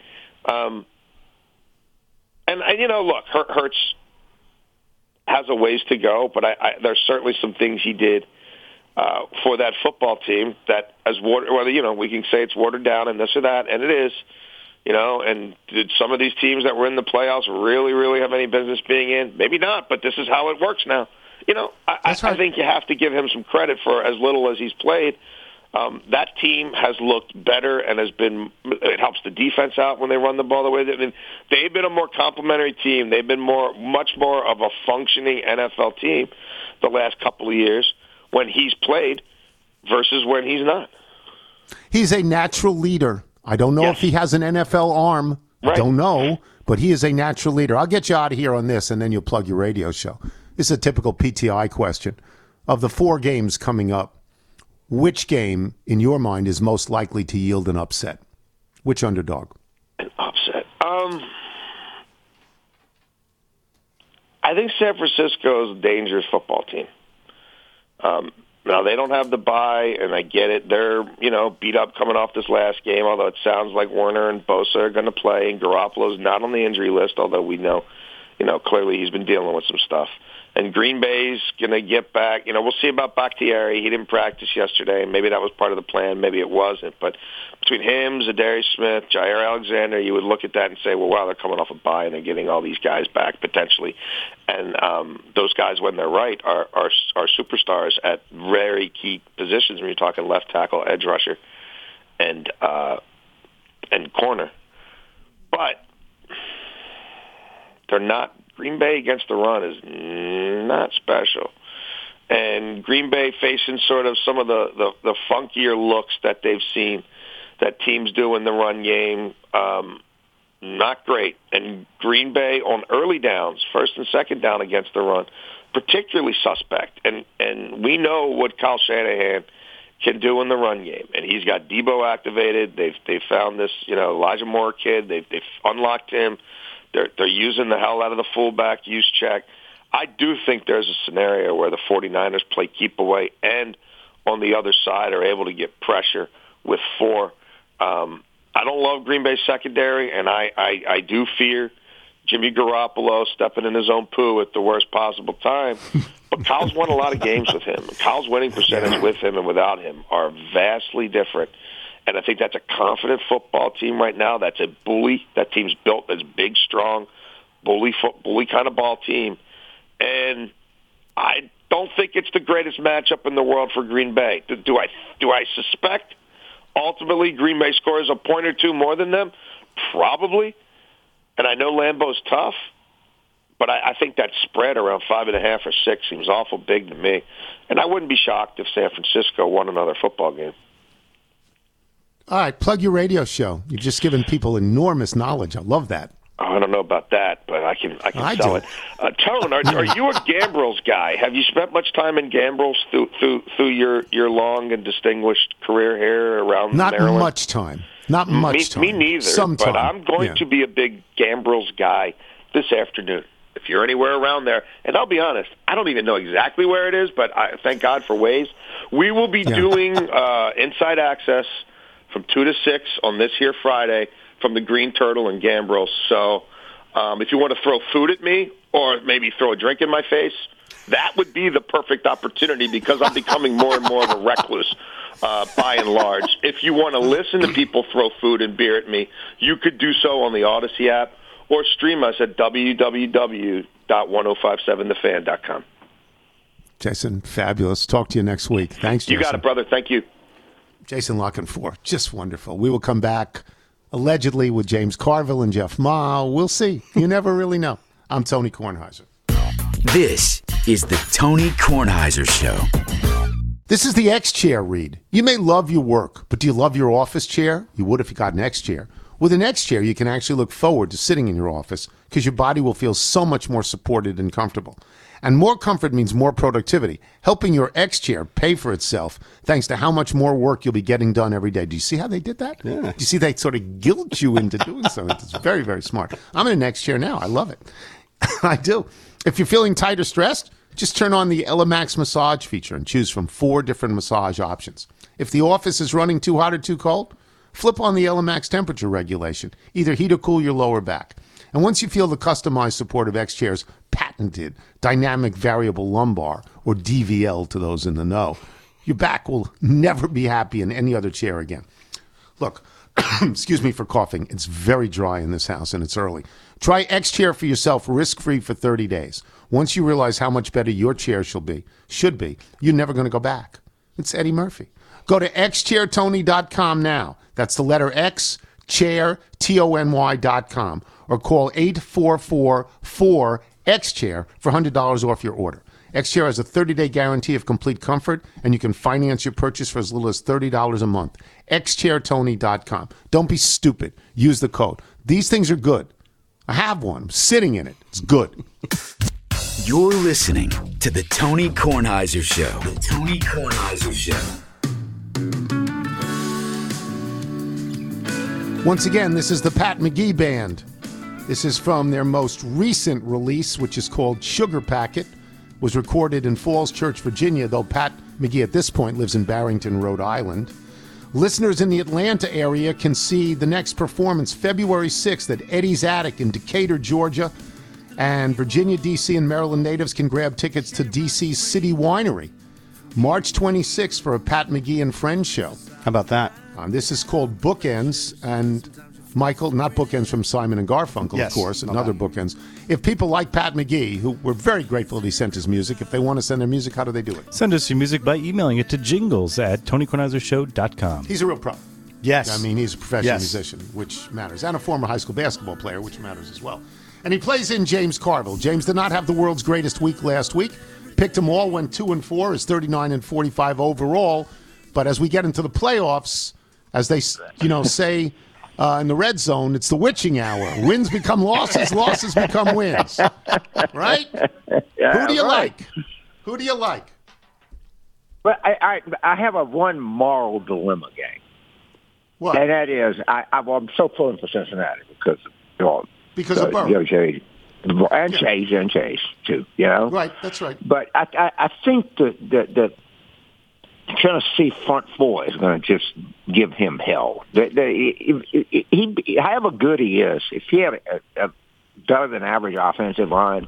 Um, and, and you know, look, Hurts has a ways to go, but I, I, there's certainly some things he did uh, for that football team that, as water, whether you know, we can say it's watered down and this or that, and it is. You know, and did some of these teams that were in the playoffs really, really have any business being in? Maybe not, but this is how it works now. You know, I, I, I think you have to give him some credit for as little as he's played. Um, that team has looked better and has been. It helps the defense out when they run the ball the way they. I mean, they've been a more complementary team. They've been more, much more of a functioning NFL team the last couple of years when he's played versus when he's not. He's a natural leader. I don't know yes. if he has an NFL arm. Right. I don't know, but he is a natural leader. I'll get you out of here on this, and then you'll plug your radio show. This is a typical PTI question. Of the four games coming up, which game, in your mind, is most likely to yield an upset? Which underdog? An upset. Um, I think San Francisco is a dangerous football team. Um, now they don't have the buy, and I get it. They're you know beat up coming off this last game. Although it sounds like Warner and Bosa are going to play, and Garoppolo's not on the injury list. Although we know, you know, clearly he's been dealing with some stuff and Green Bay's going to get back. You know, we'll see about Bakhtiari. He didn't practice yesterday, and maybe that was part of the plan. Maybe it wasn't. But between him, Za'Darius Smith, Jaire Alexander, you would look at that and say, well, wow, they're coming off a bye and they're getting all these guys back potentially. And um, those guys, when they're right, are, are are superstars at very key positions. When you're talking left tackle, edge rusher, and uh, and corner, but they're not Green Bay against the run is not special. And Green Bay facing sort of some of the, the, the funkier looks that they've seen that teams do in the run game, um, not great. And Green Bay on early downs, first and second down against the run, particularly suspect. And and we know what Kyle Shanahan can do in the run game, and he's got Deebo activated. They've they found this you know Elijah Moore kid. They've they've unlocked him. They're they're using the hell out of the fullback Juszczyk. I do think there's a scenario where the 49ers play keep away and on the other side are able to get pressure with four. Um, I don't love Green Bay secondary, and I, I, I do fear Jimmy Garoppolo stepping in his own poo at the worst possible time. But Kyle's won a lot of games with him. Kyle's winning percentage with him and without him are vastly different. And I think that's a confident football team right now. That's a bully. That team's built as big, strong, bully, foot, bully kind of ball team. And I don't think it's the greatest matchup in the world for Green Bay. Do, do I? Do I suspect ultimately Green Bay scores a point or two more than them? Probably. And I know Lambeau's tough, but I, I think that spread around five and a half or six seems awful big to me. And I wouldn't be shocked if San Francisco won another football game. All right, plug your radio show. You've just given people enormous knowledge. I love that. Oh, I don't know about that, but I can I can I sell do. it. Uh, Tone, are, are you a Gambrills guy? Have you spent much time in Gambrills through through through your your long and distinguished career here around Not Maryland? much time. Not much me, time. Me neither. Some but. I'm going yeah. to be a big Gambrills guy this afternoon. If you're anywhere around there, and I'll be honest, I don't even know exactly where it is, but I thank God for Waze. We will be yeah. doing uh, inside access from two to six on this here Friday from the Green Turtle and Gambrills. So um, if you want to throw food at me or maybe throw a drink in my face, that would be the perfect opportunity because I'm becoming more and more of a recluse. Uh, by and large, if you want to listen to people throw food and beer at me, you could do so on the Audacy app or stream us at www.1057thefan.com. Jason, fabulous. Talk to you next week. Thanks, Jason. You got it, brother. Thank you. Jason La Canfora, just wonderful. We will come back allegedly with James Carville and Jeff Ma. We'll see. You never really know. I'm Tony Kornheiser. This is the Tony Kornheiser Show. This is the X chair read. You may love your work, but do you love your office chair? You would if you got an X chair. With an X chair, you can actually look forward to sitting in your office because your body will feel so much more supported and comfortable. And more comfort means more productivity, helping your X chair pay for itself thanks to how much more work you'll be getting done every day. Do you see how they did that? Yeah. Do you see they sort of guilt you into doing something? It's very, very smart. I'm in an X chair now. I love it. I do. If you're feeling tight or stressed, just turn on the Elemax massage feature and choose from four different massage options. If the office is running too hot or too cold, flip on the Elemax temperature regulation. Either heat or cool your lower back. And once you feel the customized support of X Chair's patented dynamic variable lumbar, or DVL to those in the know, your back will never be happy in any other chair again. Look, excuse me for coughing. It's very dry in this house and it's early. Try X Chair for yourself risk free for 30 days. Once you realize how much better your chair should be, should be, you're never going to go back. It's Eddie Murphy. Go to xchairtony.com now. That's the letter X, chair, T O N Y.com, or call 844 4 X Chair for $100 off your order. X Chair has a 30 day guarantee of complete comfort, and you can finance your purchase for as little as $30 a month. xchairtony.com. Don't be stupid. Use the code. These things are good. I have one. I'm sitting in it. It's good. You're listening to the Tony Kornheiser Show. The Tony Kornheiser Show. Once again, this is the Pat McGee Band. This is from their most recent release, which is called Sugar Packet. Was recorded in Falls Church, Virginia, though Pat McGee at this point lives in Barrington, Rhode Island. Listeners in the Atlanta area can see the next performance February 6th at Eddie's Attic in Decatur, Georgia. And Virginia, D.C., and Maryland natives can grab tickets to D.C.'s City Winery. March 26th for a Pat McGee and Friends show. How about that? Um, this is called Bookends, and Michael, not Bookends from Simon and Garfunkel, Yes, of course, and another that. Bookends. If people like Pat McGee, who we're very grateful that he sent his music, if they want to send their music, how do they do it? Send us your music by emailing it to jingles at tonykornheisershow.com. He's a real pro. Yes. I mean, he's a professional Yes. musician, which matters, and a former high school basketball player, which matters as well. And he plays in James Carville. James did not have the world's greatest week last week. Picked them all, went two and four, is 39 and 45 overall. But as we get into the playoffs, as they you know say uh, in the red zone, it's the witching hour. Wins become losses, losses become wins. Right? Who do you right. like? Who do you like? But I, I, I have a one moral dilemma, gang, What? and that is I, I'm I'm so pulling for Cincinnati because you know, Because of uh, Burrow. you know, and Chase and Chase too. You know, Right, that's right. But I, I, I think that the, the Tennessee front four is going to just give him hell. He, he, however good he is, if he had a, a better than average offensive line,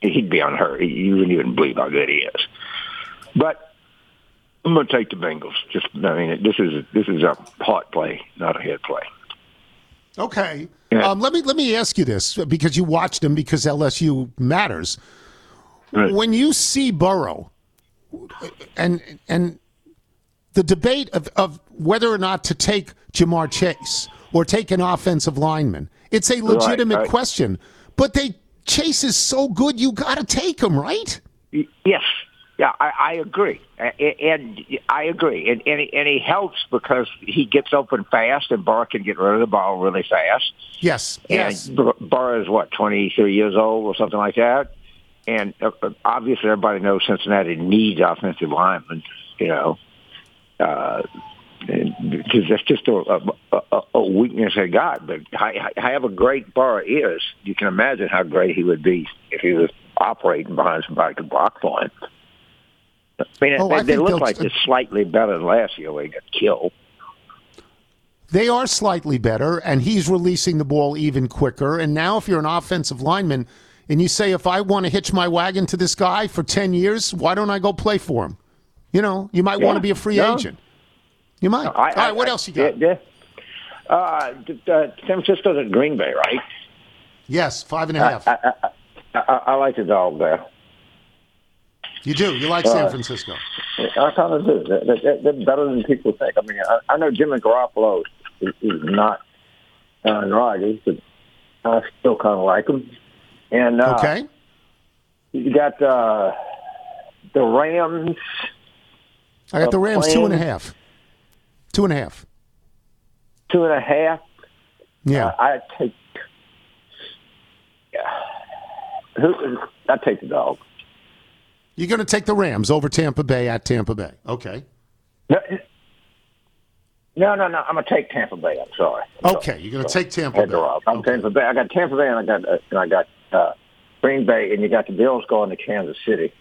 he'd be unhurt. You wouldn't even believe how good he is. But I'm going to take the Bengals. Just, I mean, this is this is a heart play, not a head play. Okay. Yeah. Um, let me let me ask you this because you watched him because LSU matters. Right. When you see Burrow, and and the debate of, of whether or not to take Ja'Marr Chase or take an offensive lineman, it's a legitimate right. question. But they Chase is so good, you got to take him, right? Yes, yeah, I, I agree, and I agree, and and he, and he helps because he gets open fast, and Burr can get rid of the ball really fast. Yes. Yes. And Bur- Burr is what twenty three years old or something like that, and uh, uh, obviously everybody knows Cincinnati needs offensive linemen. You know, uh, because that's just a, a, a- weakness they got. But however great Burr is, you can imagine how great he would be if he was operating behind somebody who could block for him. I mean, Oh, they, I they look like they're slightly better than last year. where he got killed. They are slightly better, and he's releasing the ball even quicker. And now, if you're an offensive lineman and you say, if I want to hitch my wagon to this guy for 10 years, why don't I go play for him? You know, you might want to be a free No. agent. You might. I, All right, I- what I- else you got? Yeah, yeah. Uh, uh, San Francisco's at Green Bay, right? Yes, five and a half. I, I, I like the dog there. you do. You like San Francisco. I kind of do. They're, they're, better than people think. I mean, I, I know Jimmy Garoppolo is, is not Aaron Rodgers, but I still kind of like him. And uh, Okay. you got uh, the Rams. I got the uh, Rams playing, two and a half. Two and a half. Two and a half. Yeah. I, I take. Who? I take the dog. You're going to take the Rams over Tampa Bay at Tampa Bay. Okay. No, no, no. no I'm gonna take Tampa Bay. I'm sorry. I'm Okay, sorry. you're going to take Tampa Bay. I'm Tampa Bay. I got Tampa Bay, and I got uh, and I got uh, Green Bay, and you got the Bills going to Kansas City.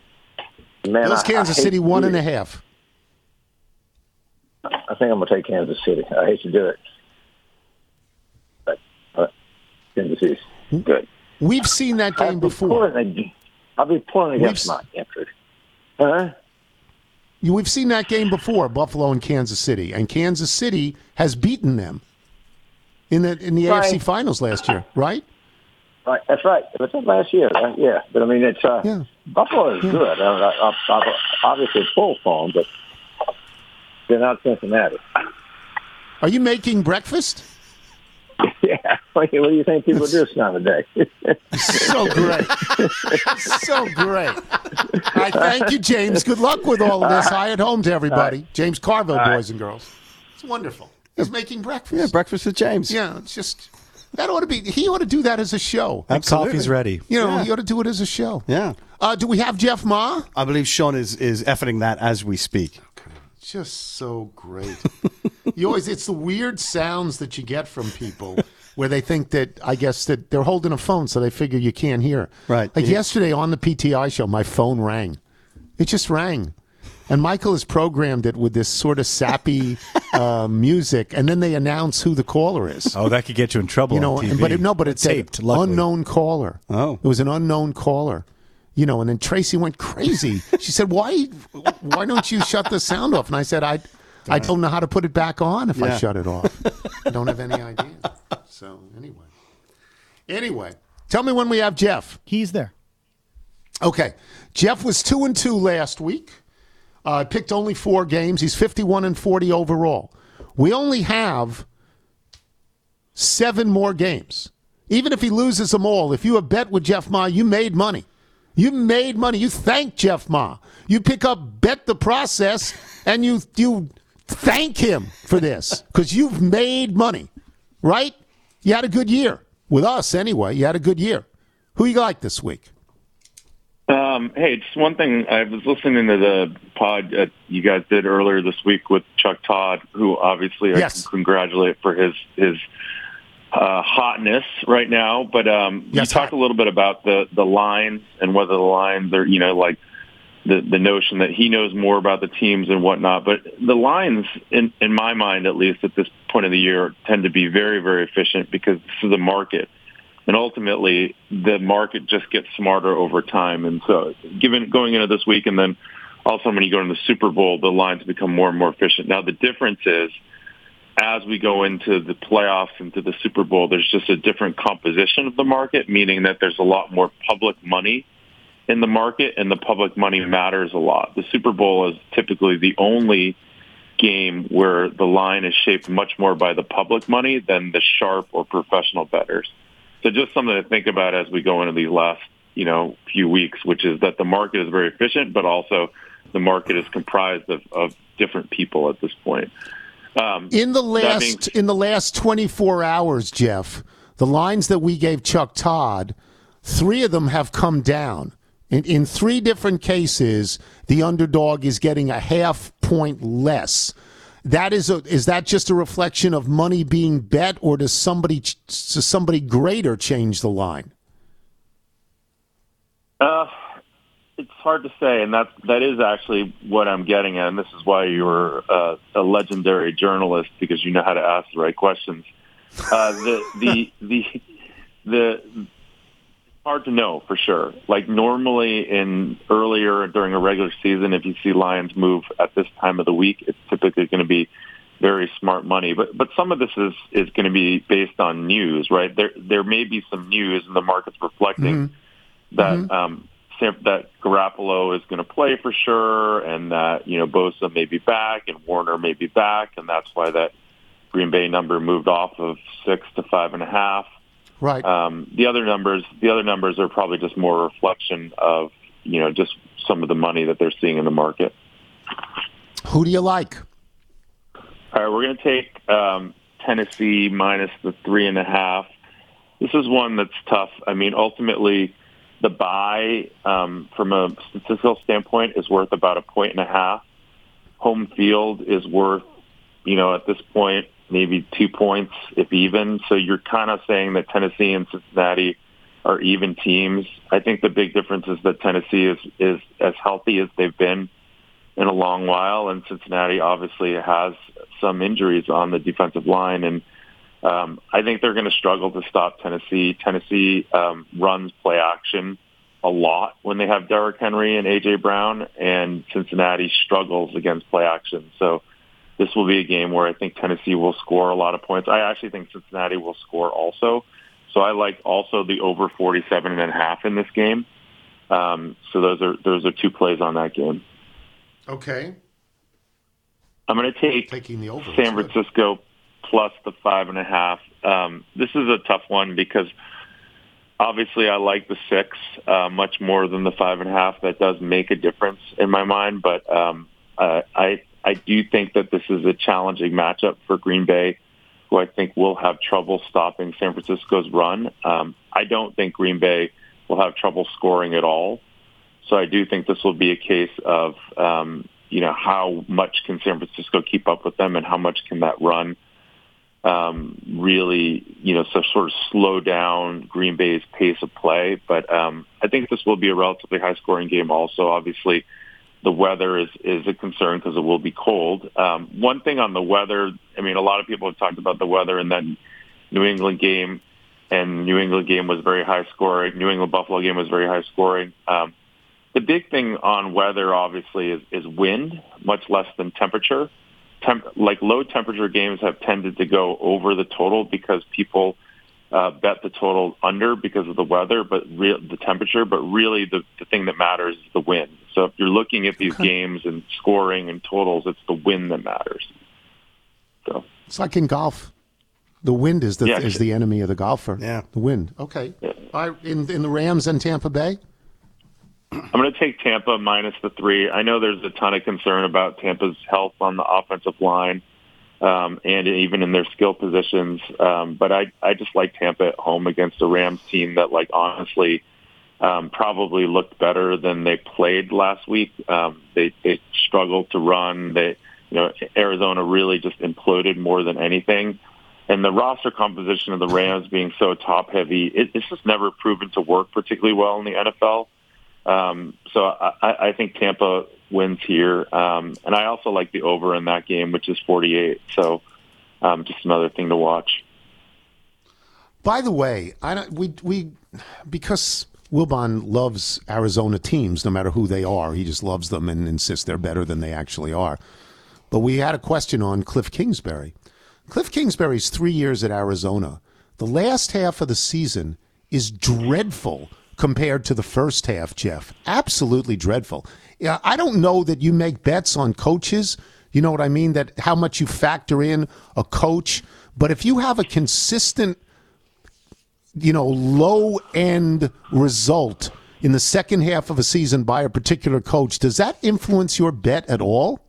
Man, Those I- I Kansas hate City to one and a half. I think I'm gonna take Kansas City. I hate to do it, but uh, Kansas City's good. We've seen that I'll game be before. I'll be pulling against We've my interest. Huh? We've seen that game before, Buffalo and Kansas City, and Kansas City has beaten them in the in the Right. AFC Finals last year, right? Right, that's right. But that's last year, uh, yeah. But I mean, it's uh, Yeah. Buffalo is good. I, I, I, I, obviously, it's full phone, but they're not Cincinnati. Are you making breakfast? yeah. What do you- what do you think people do this time of day? So great, so great. I thank you, James. Good luck with all of this. Hi at home to everybody. James Carville, boys and girls. It's wonderful. He's making breakfast. Yeah, breakfast with James. Yeah, it's just that ought to be. He ought to do that as a show. Absolutely. Coffee's ready. You know, Yeah. he ought to do it as a show. Yeah. Uh, do we have Jeff Ma? I believe Sean is is efforting that as we speak. Just so great. you always it's the weird sounds that you get from people where they think that I guess that they're holding a phone so they figure you can't hear. Right. Like Yeah. yesterday on the PTI show, my phone rang. It just rang. And Michael has programmed it with this sort of sappy uh, music, and then they announce who the caller is. Oh, that could get you in trouble. you know, on TV. and- but it, no, but it's taped. luckily. unknown caller. Oh. it was an unknown caller. You know, and then Tracy went crazy. she said, "Why, why don't you shut the sound off?" And I said, "I, I don't know how to put it back on if I shut it off. I don't have any idea." So anyway, anyway, tell me when we have Jeff. He's there. Okay, Jeff was two and two last week. Uh, picked only four games. He's fifty-one and forty overall. We only have seven more games. Even if he loses them all, if you have bet with Jeff Ma, you made money. You made money. You thank Jeff Ma. You pick up bet the process, and you you thank him for this because you've made money, right? You had a good year with us anyway. You had a good year. Who you like this week? Um, hey, just one thing. I was listening to the pod uh, you guys did earlier this week with Chuck Todd, who obviously I Yes. can congratulate for his his uh, hotness right now. But um, Yes, you talked hot. a little bit about the the lines and whether the lines are, you know, like the the notion that he knows more about the teams and whatnot. But the lines, in in my mind at least, at this point of the year, tend to be very very efficient because this is a market. And ultimately, the market just gets smarter over time. And so, given going into this week, and then also when you go into the Super Bowl, the lines become more and more efficient. Now, the difference is, as we go into the playoffs, into the Super Bowl, there's just a different composition of the market, meaning that there's a lot more public money in the market, and the public money matters a lot. The Super Bowl is typically the only game where the line is shaped much more by the public money than the sharp or professional bettors. So just something to think about as we go into these last, you know, few weeks, which is that the market is very efficient, but also the market is comprised of, of different people at this point. Um, In the last in the last 24 hours, Jeff, the lines that we gave Chuck Todd, three of them have come down. In, in three different cases, the underdog is getting a half point less. That is a, is that just a reflection of money being bet, or does somebody does somebody greater change the line? Uh, it's hard to say, and that that is actually what I'm getting at. And this is why you're uh, a legendary journalist because you know how to ask the right questions. Uh, the the the the hard to know for sure. Like normally in earlier during a regular season, if you see Lions move at this time of the week, it's typically going to be very smart money. But but some of this is is going to be based on news, right? There there may be some news, and the market's reflecting that um, that Garoppolo is going to play for sure, and that you know Bosa may be back, and Warner may be back, and that's why that Green Bay number moved off of six to five and a half. Right. Um, the other numbers, the other numbers are probably just more a reflection of you know just some of the money that they're seeing in the market. Who do you like? All right, we're going to take um, Tennessee minus the three and a half. This is one that's tough. I mean, ultimately, the buy um, from a statistical standpoint is worth about a point and a half. Home field is worth, you know, at this point maybe two points if even. So you're kind of saying that Tennessee and Cincinnati are even teams. I think the big difference is that Tennessee is is as healthy as they've been in a long while, and Cincinnati obviously has some injuries on the defensive line, and um, I think they're going to struggle to stop Tennessee. Tennessee um, runs play action a lot when they have Derrick Henry and AJ Brown, and Cincinnati struggles against play action. So this will be a game where I think Tennessee will score a lot of points. I actually think Cincinnati will score also. So I like also the over 47 and a half in this game. Um, so those are those are two plays on that game. Okay. I'm going to take Taking the over. San That's good. Francisco plus the five and a half. Um, this is a tough one because obviously I like the six uh, much more than the five and a half. That does make a difference in my mind, but um, uh, I I do think that this is a challenging matchup for Green Bay, who I think will have trouble stopping San Francisco's run. Um, I don't think Green Bay will have trouble scoring at all. So I do think this will be a case of, um, you know, how much can San Francisco keep up with them and how much can that run um, really, you know, so sort of slow down Green Bay's pace of play. But um, I think this will be a relatively high scoring game also. Obviously, the weather is, is a concern because it will be cold. Um, one thing on the weather, I mean, a lot of people have talked about the weather in that New England game, and New England game was very high scoring. New England Buffalo game was very high scoring. Um, the big thing on weather, obviously, is, is wind, much less than temperature. Temp- like low temperature games have tended to go over the total because people uh, bet the total under because of the weather, but re- the temperature. But really, the, the thing that matters is the wind. So if you're looking at these games and scoring and totals, it's the win that matters. So It's like in golf. The wind is the Yeah. is the enemy of the golfer. Yeah. The wind. Okay. All right. In in the Rams and Tampa Bay. I'm going to take Tampa minus the three. I know there's a ton of concern about Tampa's health on the offensive line um, and even in their skill positions. Um, but I, I just like Tampa at home against a Rams team that, like, honestly, um, probably looked better than they played last week. Um, they, they struggled to run. They, you know, Arizona really just imploded more than anything. And the roster composition of the Rams being so top heavy, it, it's just never proven to work particularly well in the NFL. Um, so I, I think Tampa wins here, um, and I also like the over in that game, which is 48. So um, just another thing to watch. By the way, I don't, we we because Wilbon loves Arizona teams, no matter who they are. He just loves them and insists they're better than they actually are. But we had a question on Cliff Kingsbury. Cliff Kingsbury's three years at Arizona. The last half of the season is dreadful compared to the first half, Jeff. Absolutely dreadful. Yeah, I don't know that you make bets on coaches. You know what I mean? That how much you factor in a coach. But if you have a consistent you know, low end result in the second half of a season by a particular coach, does that influence your bet at all?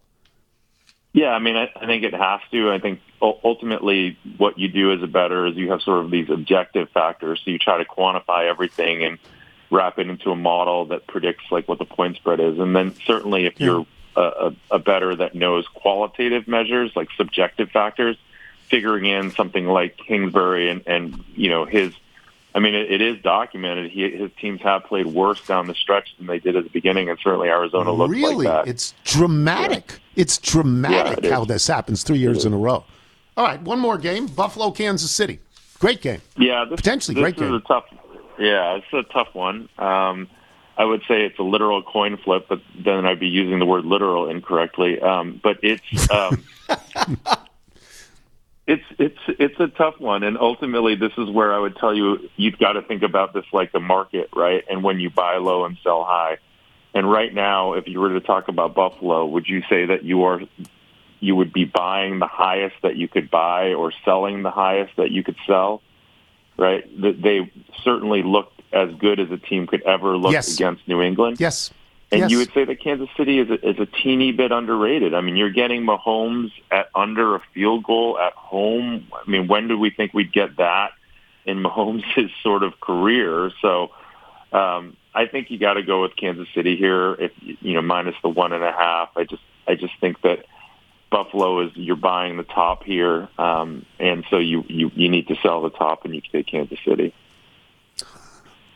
Yeah, I mean, I, I think it has to. I think ultimately what you do as a bettor is you have sort of these objective factors. So you try to quantify everything and wrap it into a model that predicts like what the point spread is. And then certainly if you're a, a, a bettor that knows qualitative measures like subjective factors, figuring in something like Kingsbury and, and you know, his I mean, it, it is documented. He, his teams have played worse down the stretch than they did at the beginning, and certainly Arizona looks really? like that. Really? It's dramatic. It's dramatic Yeah, it how is. this happens three years in a row. All right, one more game Buffalo, Kansas City. Great game. Yeah, this, Potentially this great is game. a tough. Yeah, it's a tough one. Um, I would say it's a literal coin flip, but then I'd be using the word literal incorrectly. Um, but it's um, it's it's it's a tough one, and ultimately, this is where I would tell you you've got to think about this like the market, right? And when you buy low and sell high. And right now, if you were to talk about Buffalo, would you say that you are you would be buying the highest that you could buy or selling the highest that you could sell? Right? That They certainly looked as good as a team could ever look Yes. against New England. Yes. And Yes. you would say that Kansas City is a, is a teeny bit underrated. I mean, you're getting Mahomes at under a field goal at home. I mean, when did we think we'd get that in Mahomes' sort of career? So um, I think you got to go with Kansas City here. If you know, minus the one and a half. I just I just think that Buffalo is you're buying the top here, um, and so you, you you need to sell the top, and you take Kansas City.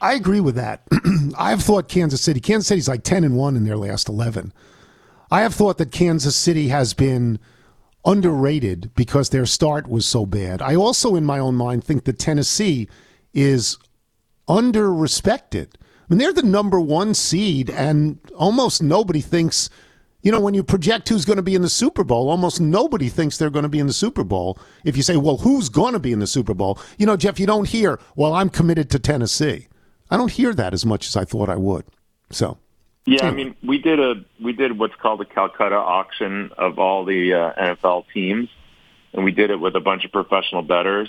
I agree with that. I've thought Kansas City. Kansas City's like ten and one in their last eleven. I have thought that Kansas City has been underrated because their start was so bad. I also, in my own mind, think that Tennessee is under respected. I mean, they're the number one seed, and almost nobody thinks. You know, when you project who's going to be in the Super Bowl, almost nobody thinks they're going to be in the Super Bowl. If you say, well, who's going to be in the Super Bowl? You know, Jeff, you don't hear, well, I'm committed to Tennessee. I don't hear that as much as I thought I would. So, Yeah, I mean, we did a we did what's called a Calcutta auction of all the uh, NFL teams, and we did it with a bunch of professional bettors.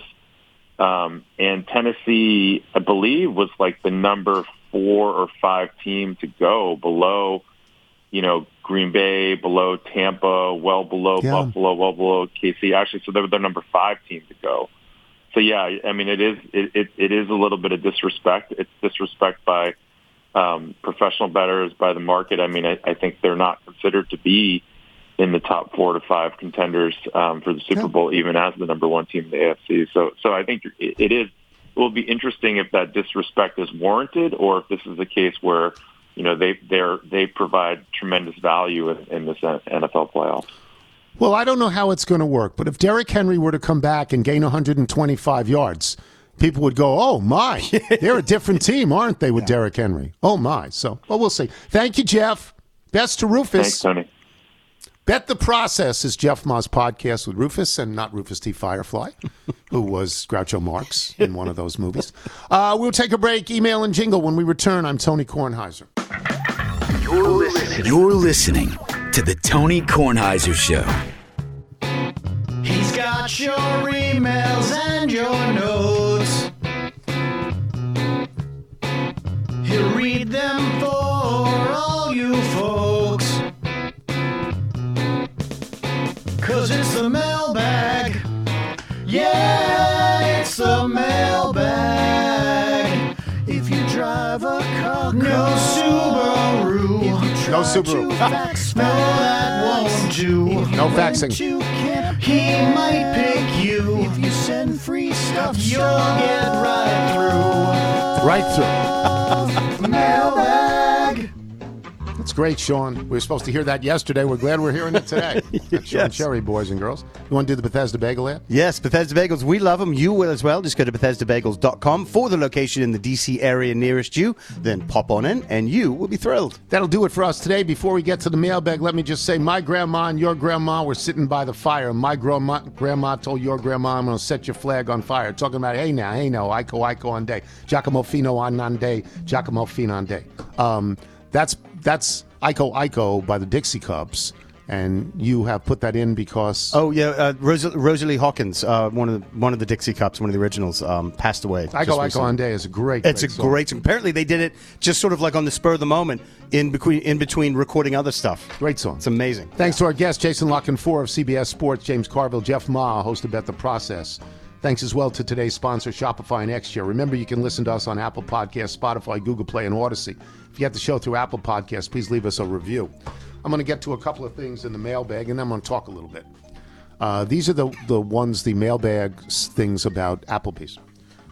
Um, and Tennessee, I believe, was like the number four or five team to go below, you know, Green Bay, below Tampa, well below Yeah. Buffalo, well below KC. Actually, so they were the number five team to go. So yeah, I mean, it is it, it, it is a little bit of disrespect. It's disrespect by um, professional bettors, by the market. I mean, I, I think they're not considered to be in the top four to five contenders um, for the Super Yeah. Bowl, even as the number one team in the AFC. So, so I think it, it is. It will be interesting if that disrespect is warranted, or if this is a case where you know they they're they provide tremendous value in, in this NFL playoffs. Well, I don't know how it's going to work, but if Derrick Henry were to come back and gain 125 yards, people would go, oh, my. They're a different team, aren't they, with Derrick Henry? Oh, my. So, well, we'll see. Thank you, Jeff. Best to Rufus. Thanks, Tony. Bet the Process is Jeff Ma's podcast with Rufus and not Rufus T. Firefly, who was Groucho Marx in one of those movies. Uh, we'll take a break. Email and jingle when we return. I'm Tony Kornheiser. You're listening. You're listening to the Tony Kornheiser Show. He's got your emails and your notes. He'll read them for all you folks. Cause it's the mailbag. Yeah, it's the mailbag. If you drive a car, no Subaru. No Subaru. fax, no, that won't do. No faxing. You can't, he might pick you. If you send free stuff, you'll get right through. Right through. That's great, Sean. We were supposed to hear that yesterday. We're glad we're hearing it today. Sean. Cherry, boys and girls. You want to do the Bethesda Bagel ad? Yes, Bethesda Bagels. We love them. You will as well. Just go to BethesdaBagels.com for the location in the DC area nearest you. Then pop on in, and you will be thrilled. That'll do it for us today. Before we get to the mailbag, let me just say my grandma and your grandma were sitting by the fire. My grandma, grandma told your grandma, I'm going to set your flag on fire. Talking about, hey now, hey now, Iko, Iko on day. Giacomo Fino on non day. Giacomo Fino on day. Um, that's, that's Ico Iko by the Dixie Cups. And you have put that in because. Oh yeah, uh, Ros- Rosalie Hawkins, uh, one of the, one of the Dixie Cups, one of the originals, um, passed away. Iko recently. on day is a great, It's a song. great. song. Apparently, they did it just sort of like on the spur of the moment, in between in between recording other stuff. Great song. It's amazing. Thanks to our guests, Jason La Canfora of CBS Sports, James Carville, Jeff Ma, host of Bet the Process. Thanks as well to today's sponsor, Shopify and X Chair. Remember, you can listen to us on Apple Podcasts, Spotify, Google Play, and Audacy. If you get the show through Apple Podcasts, please leave us a review. I'm going to get to a couple of things in the mailbag, and then I'm going to talk a little bit. Uh, these are the, the ones, the mailbag things about Applebee's.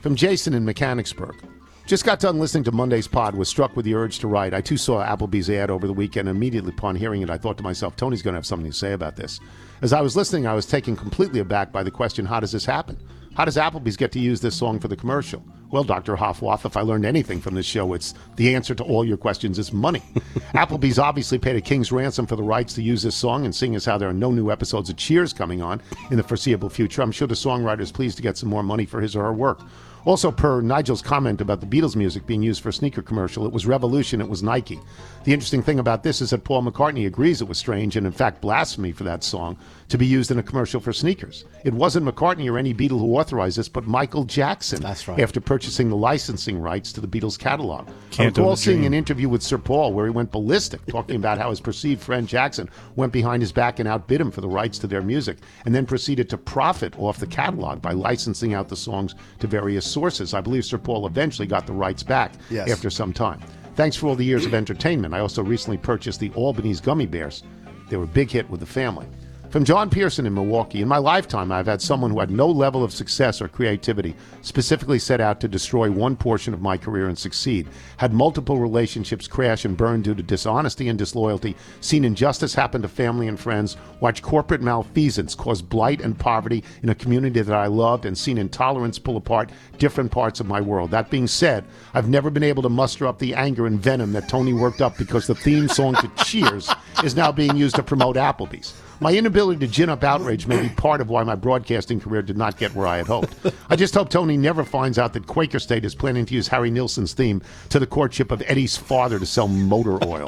From Jason in Mechanicsburg. Just got done listening to Monday's pod, was struck with the urge to write. I too saw Applebee's ad over the weekend. Immediately upon hearing it, I thought to myself, Tony's going to have something to say about this. As I was listening, I was taken completely aback by the question, how does this happen? How does Applebee's get to use this song for the commercial? Well, Dr. Hoffwath, if I learned anything from this show, it's the answer to all your questions is money. Applebee's obviously paid a king's ransom for the rights to use this song, and seeing as how there are no new episodes of Cheers coming on in the foreseeable future, I'm sure the songwriter is pleased to get some more money for his or her work. Also, per Nigel's comment about the Beatles music being used for a sneaker commercial, it was Revolution, it was Nike. The interesting thing about this is that Paul McCartney agrees it was strange and, in fact, blasphemy for that song to be used in a commercial for sneakers. It wasn't McCartney or any Beatle who authorized this, but Michael Jackson. That's right. After purchasing the licensing rights to the Beatles catalog. Can't I recall seeing an interview with Sir Paul where he went ballistic, talking about how his perceived friend Jackson went behind his back and outbid him for the rights to their music, and then proceeded to profit off the catalog by licensing out the songs to various sources. I believe Sir Paul eventually got the rights back Yes. after some time. Thanks for all the years of entertainment. I also recently purchased the Albanese gummy bears. They were a big hit with the family. From John Pearson in Milwaukee, in my lifetime, I've had someone who had no level of success or creativity specifically set out to destroy one portion of my career and succeed. Had multiple relationships crash and burn due to dishonesty and disloyalty, seen injustice happen to family and friends, watched corporate malfeasance cause blight and poverty in a community that I loved, and seen intolerance pull apart different parts of my world. That being said, I've never been able to muster up the anger and venom that Tony worked up because the theme song to Cheers is now being used to promote Applebee's. My inability to gin up outrage may be part of why my broadcasting career did not get where I had hoped. I just hope Tony never finds out that Quaker State is planning to use Harry Nilsson's theme to the courtship of Eddie's father to sell motor oil.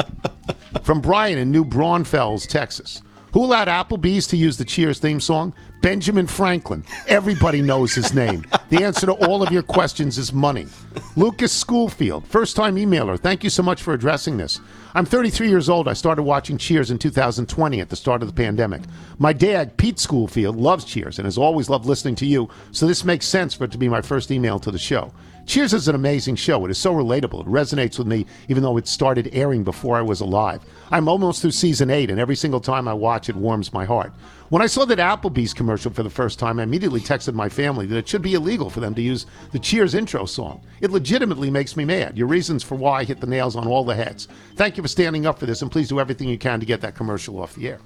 From Brian in New Braunfels, Texas. Who allowed Applebee's to use the Cheers theme song? Benjamin Franklin. Everybody knows his name. The answer to all of your questions is money. Lucas Schoolfield, first time emailer. Thank you so much for addressing this. I'm 33 years old. I started watching Cheers in 2020 at the start of the pandemic. My dad, Pete Schoolfield, loves Cheers and has always loved listening to you, so this makes sense for it to be my first email to the show. Cheers is an amazing show. It is so relatable. It resonates with me, even though it started airing before I was alive. I'm almost through season eight, and every single time I watch it warms my heart. When I saw that Applebee's commercial for the first time, I immediately texted my family that it should be illegal for them to use the Cheers intro song. It legitimately makes me mad. Your reasons for why hit the nails on all the heads. Thank you for standing up for this, and please do everything you can to get that commercial off the air.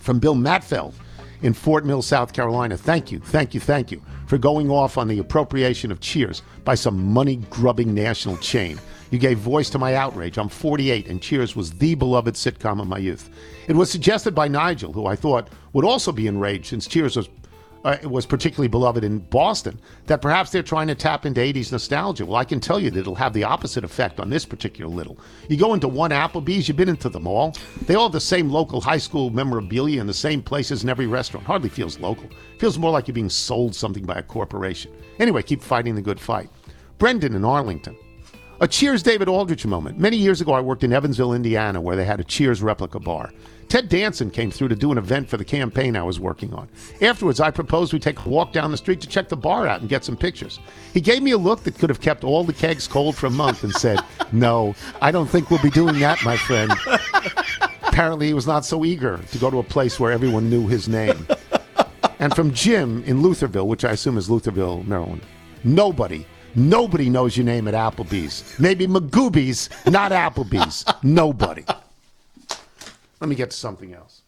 From Bill Matfeld in Fort Mill, South Carolina. Thank you, thank you, thank you for going off on the appropriation of Cheers by some money grubbing national chain. You gave voice to my outrage. I'm 48, and Cheers was the beloved sitcom of my youth. It was suggested by Nigel, who I thought would also be enraged since Cheers was uh, was particularly beloved in Boston, that perhaps they're trying to tap into 80s nostalgia. Well, I can tell you that it'll have the opposite effect on this particular little. You go into one Applebee's, you've been into them all. They all have the same local high school memorabilia in the same places in every restaurant. Hardly feels local. Feels more like you're being sold something by a corporation. Anyway, keep fighting the good fight. Brendan in Arlington. A Cheers David Aldrich moment. Many years ago, I worked in Evansville, Indiana, where they had a Cheers replica bar. Ted Danson came through to do an event for the campaign I was working on. Afterwards, I proposed we take a walk down the street to check the bar out and get some pictures. He gave me a look that could have kept all the kegs cold for a month and said, No, I don't think we'll be doing that, my friend. Apparently, he was not so eager to go to a place where everyone knew his name. And from Jim in Lutherville, which I assume is Lutherville, Maryland. Nobody, nobody knows your name at Applebee's. Maybe Magoobies, not Applebee's. Nobody. Let me get to something else.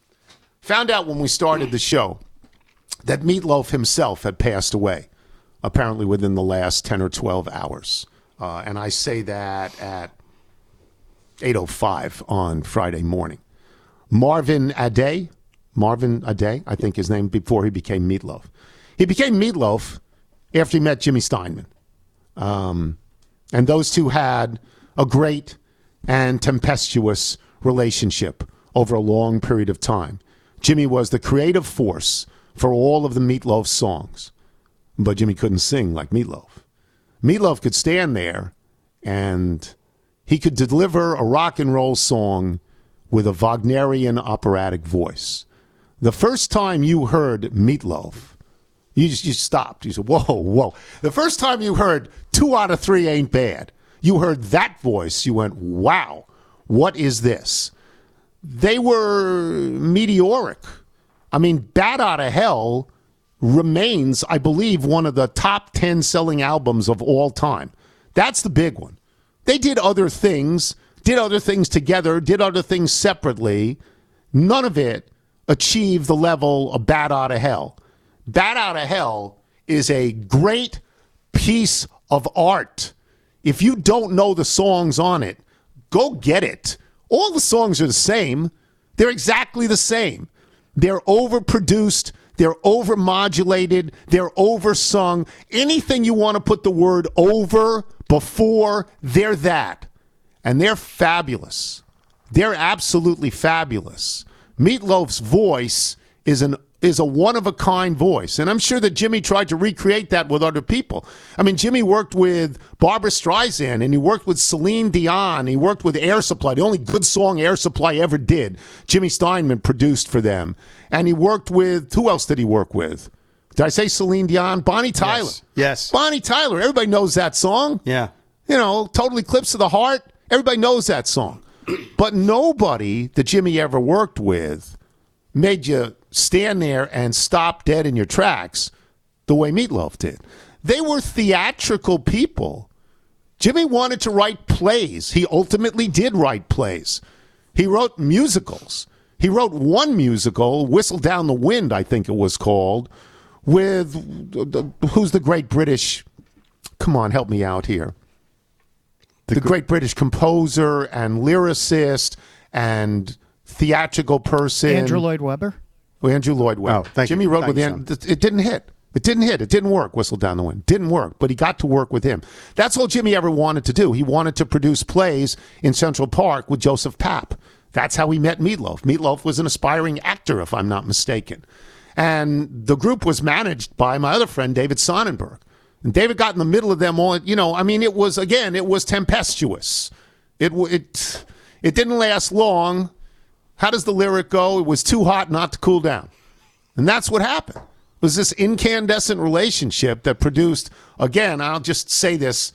Found out when we started the show that Meatloaf himself had passed away, apparently within the last 10 or 12 hours. Uh, and I say that at 8.05 on Friday morning. Marvin Aday, Marvin Aday, I think his name, before he became Meatloaf. He became Meatloaf after he met Jimmy Steinman. Um, and those two had a great and tempestuous relationship over a long period of time. Jimmy was the creative force for all of the Meatloaf songs, but Jimmy couldn't sing like Meatloaf. Meatloaf could stand there and he could deliver a rock and roll song with a Wagnerian operatic voice. The first time you heard Meatloaf, you just you stopped. You said, "Whoa, whoa!" The first time you heard two out of three ain't bad, you heard that voice. You went, "Wow, what is this?" They were meteoric. I mean, "Bat Out of Hell" remains, I believe, one of the top ten selling albums of all time. That's the big one. They did other things, did other things together, did other things separately. None of it achieved the level of Bat Out of Hell. Bat Out of Hell is a great piece of art. If you don't know the songs on it, go get it. All the songs are the same. They're exactly the same. They're overproduced. They're overmodulated. They're oversung. Anything you want to put the word over before, they're that. And they're fabulous. They're absolutely fabulous. Meatloaf's voice is an is a one of a kind voice. And I'm sure that Jimmy tried to recreate that with other people. I mean, Jimmy worked with Barbra Streisand and he worked with Celine Dion. He worked with Air Supply, the only good song Air Supply ever did. Jimmy Steinman produced for them. And he worked with, who else did he work with? Did I say Celine Dion? Bonnie Tyler. Yes. Yes. Bonnie Tyler. Everybody knows that song. Yeah. You know, Total Eclipse of the Heart. Everybody knows that song. But nobody that Jimmy ever worked with made you stand there and stop dead in your tracks the way Meatloaf did. They were theatrical people. Jimmy wanted to write plays. He ultimately did write plays. He wrote musicals. He wrote one musical, Whistle Down the Wind, I think it was called, with who's the great British. Come on, help me out here. The, great British composer and lyricist and theatrical person. Andrew Lloyd Webber. Oh, Andrew Lloyd Webber. Oh, thank Jimmy you. wrote Thank with him. It didn't hit. It didn't hit. It didn't work. Whistle down the wind. Didn't work. But he got to work with him. That's all Jimmy ever wanted to do. He wanted to produce plays in Central Park with Joseph Papp. That's how he met Meatloaf. Meatloaf was an aspiring actor, if I'm not mistaken. And the group was managed by my other friend, David Sonnenberg. And David got in the middle of them all. You know, I mean, it was, again, it was tempestuous. It, it, it didn't last long. How does the lyric go? It was too hot not to cool down. And that's what happened. It was this incandescent relationship that produced, again, I'll just say this,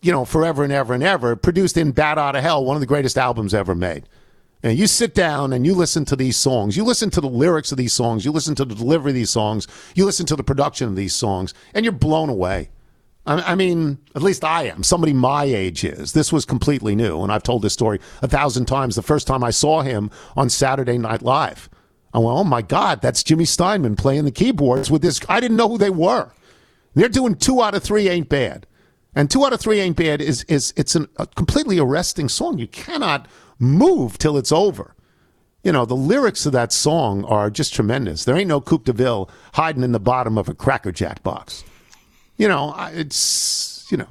you know, forever and ever and ever, produced in Bat Out of Hell, one of the greatest albums ever made. And you sit down and you listen to these songs, you listen to the lyrics of these songs, you listen to the delivery of these songs, you listen to the production of these songs, and you're blown away. I I mean, at least I am. Somebody my age is. This was completely new, and I've told this story a thousand times. The first time I saw him on Saturday Night Live, I went, "Oh my God, that's Jimmy Steinman playing the keyboards with this." I didn't know who they were. They're doing two out of three ain't bad, and two out of three ain't bad is is it's an, a completely arresting song. You cannot move till it's over. You know, the lyrics of that song are just tremendous. There ain't no Coupe de Ville hiding in the bottom of a Cracker Jack box you know, it's you know,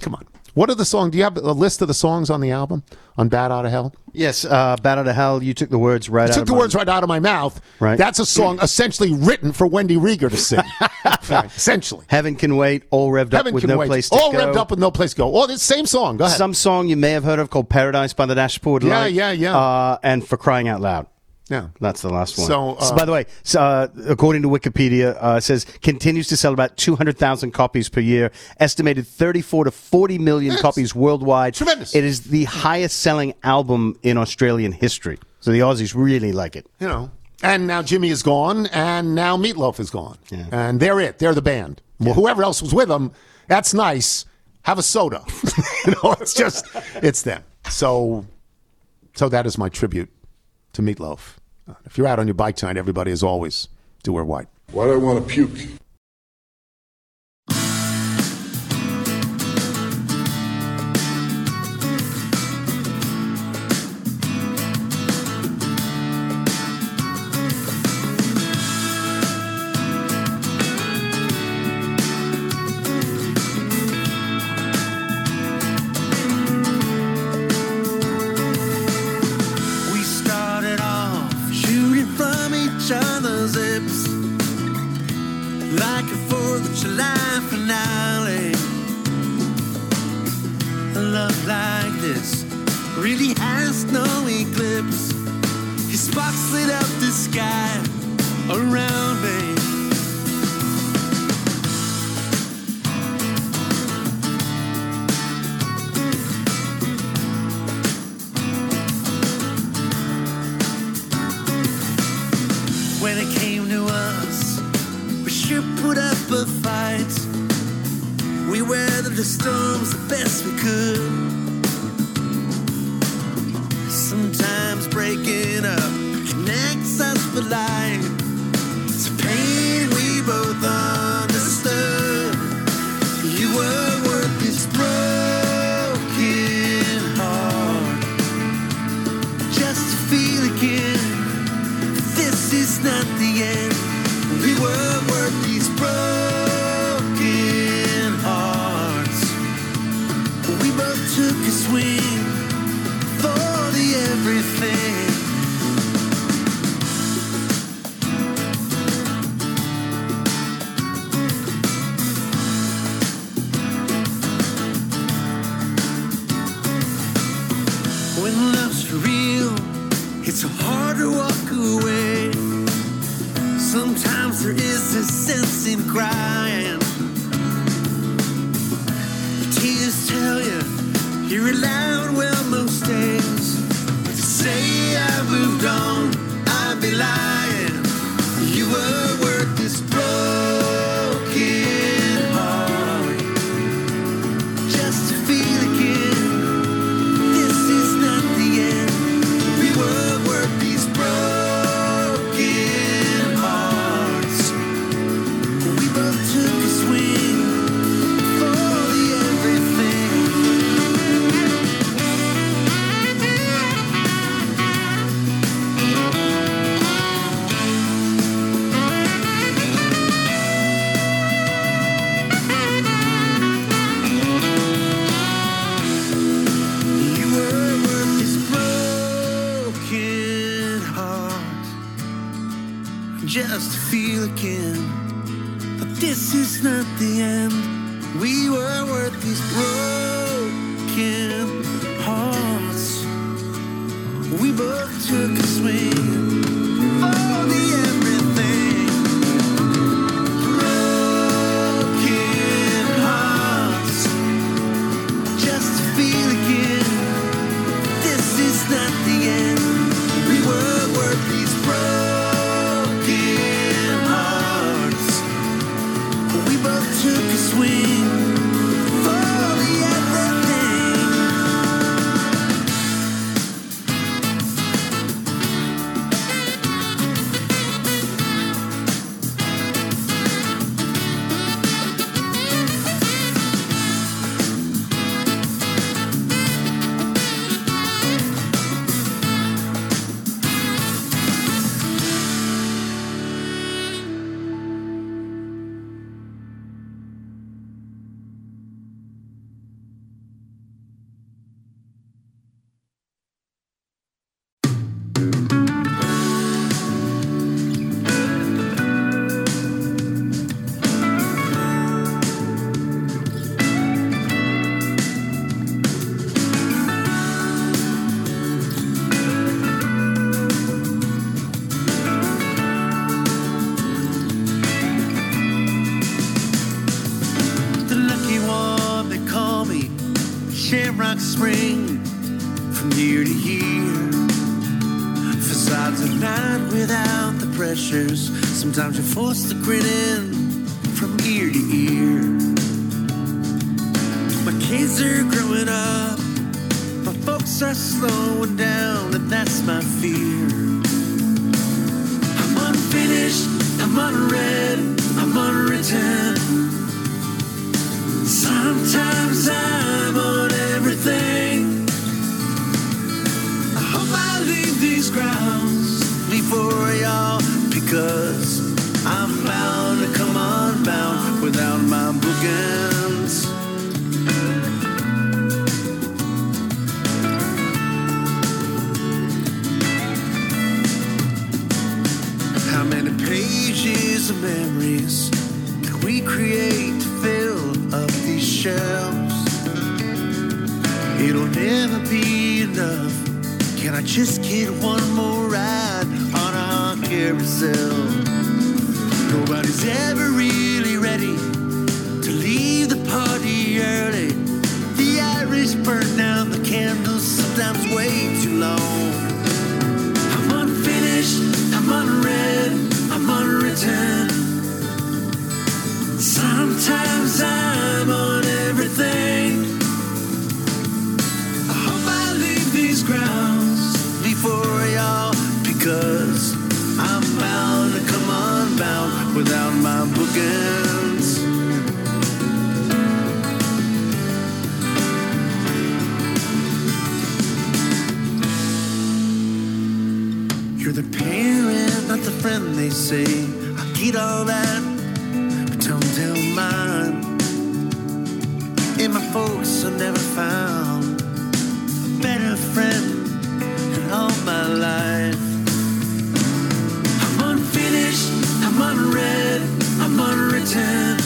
come on. What are the songs? Do you have a list of the songs on the album on Bat Out of Hell? Yes, uh, Bat Out of Hell. You took the words right I out took of the my- words right out of my mouth. Right. That's a song essentially written for Wendy Rieger to sing. essentially. Heaven Can Wait, All Revved Heaven Up with No wait. Place to All Go. All revved up with no place to go. Oh, the same song. Go ahead. Some song you may have heard of called Paradise by the Dashboard Yeah, Light. yeah, yeah. Uh, and For Crying Out Loud. Yeah. That's the last one. So, uh, by the way, so, uh, according to Wikipedia, uh, it says continues to sell about 200,000 copies per year, estimated 34 to 40 million copies worldwide. Tremendous. It is the highest selling album in Australian history. So the Aussies really like it. You know. And now Jimmy is gone, and now Meatloaf is gone. Yeah. And they're it. They're the band. Well, whoever else was with them, that's nice. Have a soda. you know, it's just, it's them. So, so that is my tribute to Meatloaf. Uh, If you're out on your bike tonight, everybody, as always, do wear white. Why do I want to puke? Sparks lit up the sky around me. When it came to us, we sure put up a fight. We weathered the storms the best we could. Sometimes breaking up connects us for life. Pages of memories can we create to fill up these shelves? It'll never be enough. Can I just get one more ride on our carousel? Nobody's ever really ready to leave the party early. The Irish burn down the candles sometimes way too long. I'm unfinished, I'm unread, I'm. Sometimes I'm on everything. I hope I leave these grounds before y'all because I'm bound to come unbound without my bookends. You're the parent, not the friend they say. I get all that, but don't tell mine. And my folks have never found a better friend in all my life. I'm unfinished, I'm unread, I'm unwritten.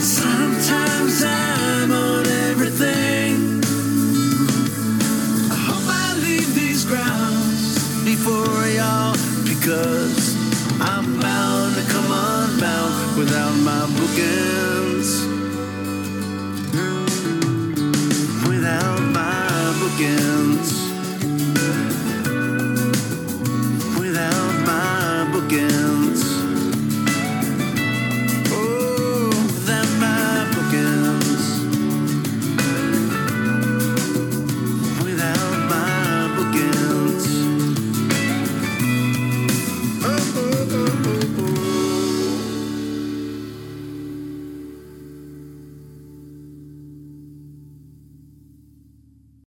Sometimes I'm on everything. I hope I leave these grounds before y'all because I'm bound